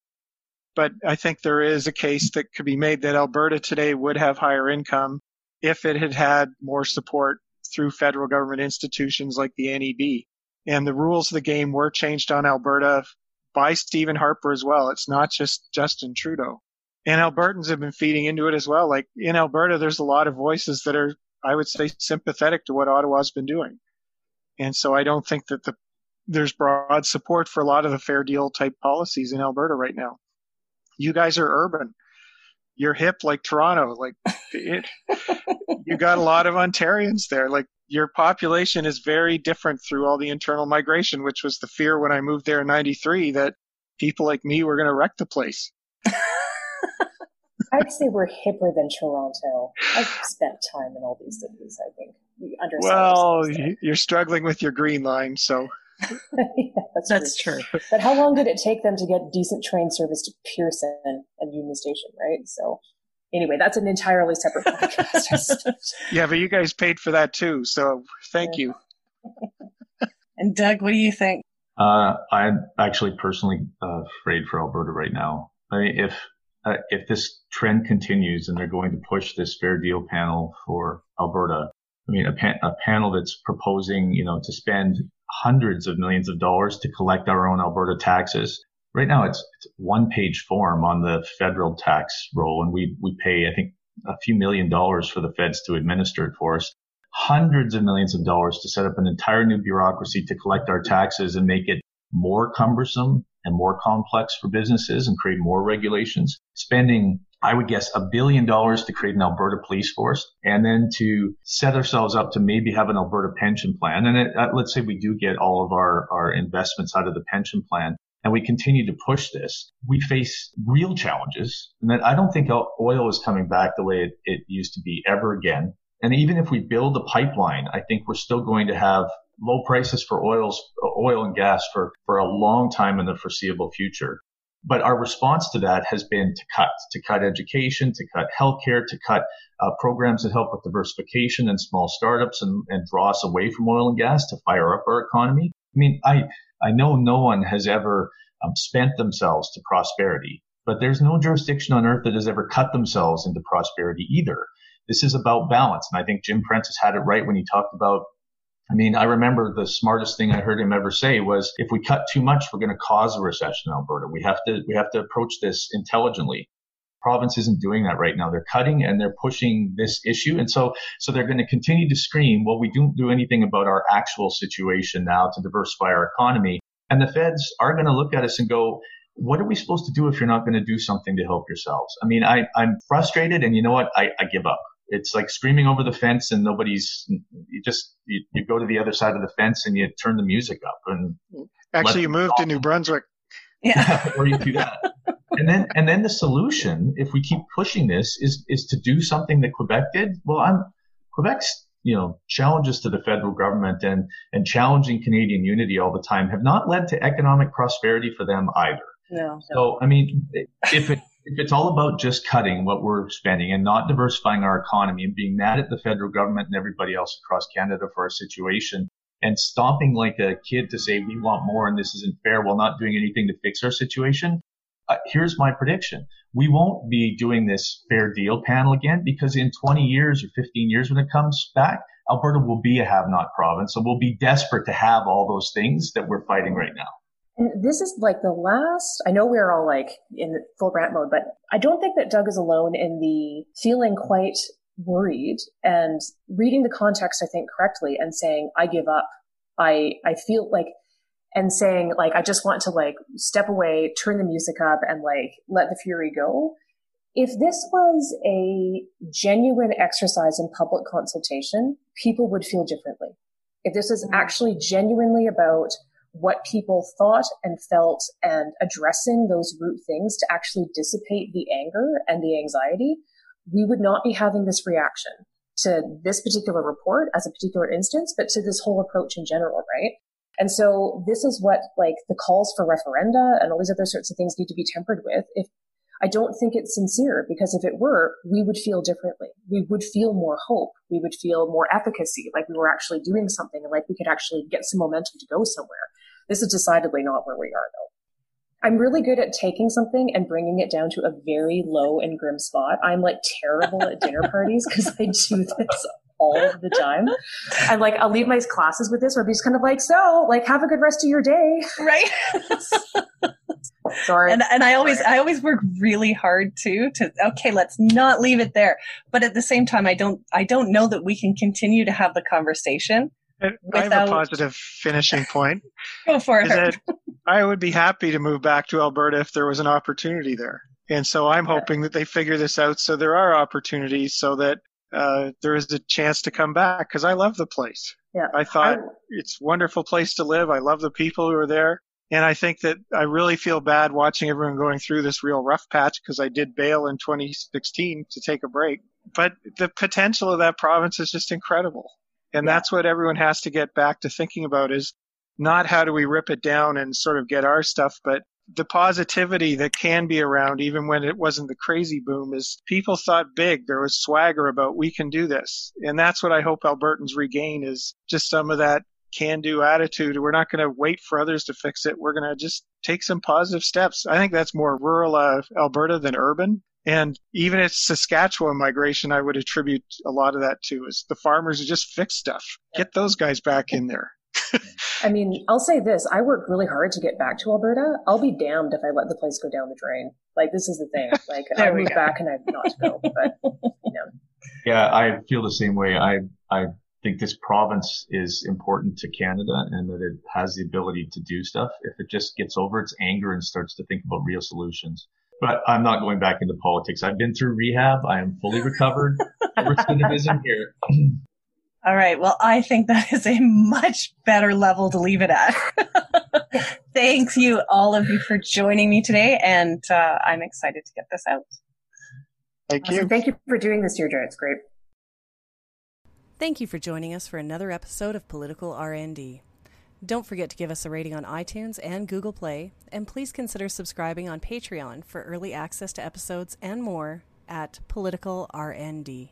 but I think there is a case that could be made that Alberta today would have higher income if it had had more support through federal government institutions like the NEB. And the rules of the game were changed on Alberta by Stephen Harper as well. It's not just Justin Trudeau. And Albertans have been feeding into it as well. Like in Alberta, there's a lot of voices that are, I would say, sympathetic to what Ottawa's been doing. And so I don't think that the, there's broad support for a lot of the fair deal type policies in Alberta right now. You guys are urban you're hip like Toronto. Like it, you got a lot of Ontarians there. Like your population is very different through all the internal migration, which was the fear when I moved there in 93 that people like me were going to wreck the place. I'd say we're hipper than Toronto. I've spent time in all these cities. I think we understand. Well, you're struggling with your green line, so. Yeah, that's, that's true. true. But how long did it take them to get decent train service to Pearson and Union Station, right? So, anyway, that's an entirely separate podcast. yeah, but you guys paid for that too, so thank yeah. you. and Doug, what do you think? Uh, I'm actually personally uh, afraid for Alberta right now. I mean, if uh, if this trend continues and they're going to push this fair deal panel for Alberta, I mean, a, pa- a panel that's proposing, you know, to spend hundreds of millions of dollars to collect our own Alberta taxes. Right now, it's, it's one page form on the federal tax roll, and we we pay, I think, a few million dollars for the feds to administer it for us. Hundreds of millions of dollars to set up an entire new bureaucracy to collect our taxes and make it more cumbersome and more complex for businesses and create more regulations, spending I would guess a billion dollars to create an Alberta police force and then to set ourselves up to maybe have an Alberta pension plan. And it, uh, let's say we do get all of our, our investments out of the pension plan and we continue to push this. We face real challenges and that I don't think oil is coming back the way it, it used to be ever again. And even if we build a pipeline, I think we're still going to have low prices for oils, oil and gas for, for a long time in the foreseeable future. But our response to that has been to cut, to cut education, to cut healthcare, to cut uh, programs that help with diversification and small startups and, and draw us away from oil and gas to fire up our economy. I mean, I, I know no one has ever um, spent themselves to prosperity, but there's no jurisdiction on earth that has ever cut themselves into prosperity either. This is about balance. And I think Jim Prentice had it right when he talked about I mean, I remember the smartest thing I heard him ever say was, if we cut too much, we're going to cause a recession in Alberta. We have to, we have to approach this intelligently. Province isn't doing that right now. They're cutting and they're pushing this issue. And so, so they're going to continue to scream, well, we don't do anything about our actual situation now to diversify our economy. And the feds are going to look at us and go, what are we supposed to do if you're not going to do something to help yourselves? I mean, I, I'm frustrated and you know what? I, I give up it's like screaming over the fence and nobody's you just you, you, go to the other side of the fence and you turn the music up and actually you move to new brunswick. Yeah. Or you do that. And then and then the solution if we keep pushing this is is to do something that quebec did. Well i'm quebec's you know challenges to the federal government and and challenging canadian unity all the time have not led to economic prosperity for them either. No. So, I mean, if it if it's all about just cutting what we're spending and not diversifying our economy and being mad at the federal government and everybody else across Canada for our situation and stomping like a kid to say we want more and this isn't fair while not doing anything to fix our situation, uh, here's my prediction. We won't be doing this fair deal panel again because in 20 years or 15 years when it comes back, Alberta will be a have not province. So we'll be desperate to have all those things that we're fighting right now. And this is like the last, I know we're all like in full rant mode, but I don't think that Doug is alone in the feeling quite worried and reading the context, I think correctly and saying, I give up. I, I feel like, and saying like, I just want to like step away, turn the music up and like let the fury go. If this was a genuine exercise in public consultation, people would feel differently. If this is mm-hmm. actually genuinely about what people thought and felt and addressing those root things to actually dissipate the anger and the anxiety, we would not be having this reaction to this particular report as a particular instance, but to this whole approach in general, right? And so this is what like the calls for referenda and all these other sorts of things need to be tempered with. If I don't think it's sincere because if it were, we would feel differently. We would feel more hope. We would feel more efficacy, like we were actually doing something and like we could actually get some momentum to go somewhere. This is decidedly not where we are though. I'm really good at taking something and bringing it down to a very low and grim spot. I'm like terrible at dinner parties because I do this all the time. And like, I'll leave my classes with this where I'll be just kind of like, so like, have a good rest of your day. Right. Sorry. And, and I always, I always work really hard too to, okay, let's not leave it there. But at the same time, I don't, I don't know that we can continue to have the conversation I have a positive finishing point. Go for it. I would be happy to move back to Alberta if there was an opportunity there. And so I'm hoping that they figure this out so there are opportunities so that uh, there is a chance to come back because I love the place. Yeah. I thought I, it's a wonderful place to live. I love the people who are there. And I think that I really feel bad watching everyone going through this real rough patch because I did bail in 2016 to take a break. But the potential of that province is just incredible. And yeah. that's what everyone has to get back to thinking about is not how do we rip it down and sort of get our stuff, but the positivity that can be around even when it wasn't the crazy boom is people thought big. There was swagger about we can do this. And that's what i hope albertans regain is just some of that can do attitude. We're not going to wait for others to fix it. We're going to just take some positive steps. I think that's more rural uh, alberta than urban and even its Saskatchewan migration, I would attribute a lot of that to is the farmers who just fix stuff. Get those guys back in there. I mean, I'll say this: I worked really hard to get back to Alberta. I'll be damned if I let the place go down the drain. Like this is the thing. Like I moved back and I've not to go, but you know. Yeah, I feel the same way. I I think this province is important to Canada and that it has the ability to do stuff. If it just gets over its anger and starts to think about real solutions. But I'm not going back into politics. I've been through rehab. I am fully recovered. Recidivism here. All right. Well, I think that is a much better level to leave it at. Thanks you, all of you, for joining me today. And uh, I'm excited to get this out. Thank you. Thank you for doing this, Deirdre. It's great. Thank you for joining us for another episode of Political RND. Don't forget to give us a rating on iTunes and Google Play, and please consider subscribing on Patreon for early access to episodes and more at Political RND.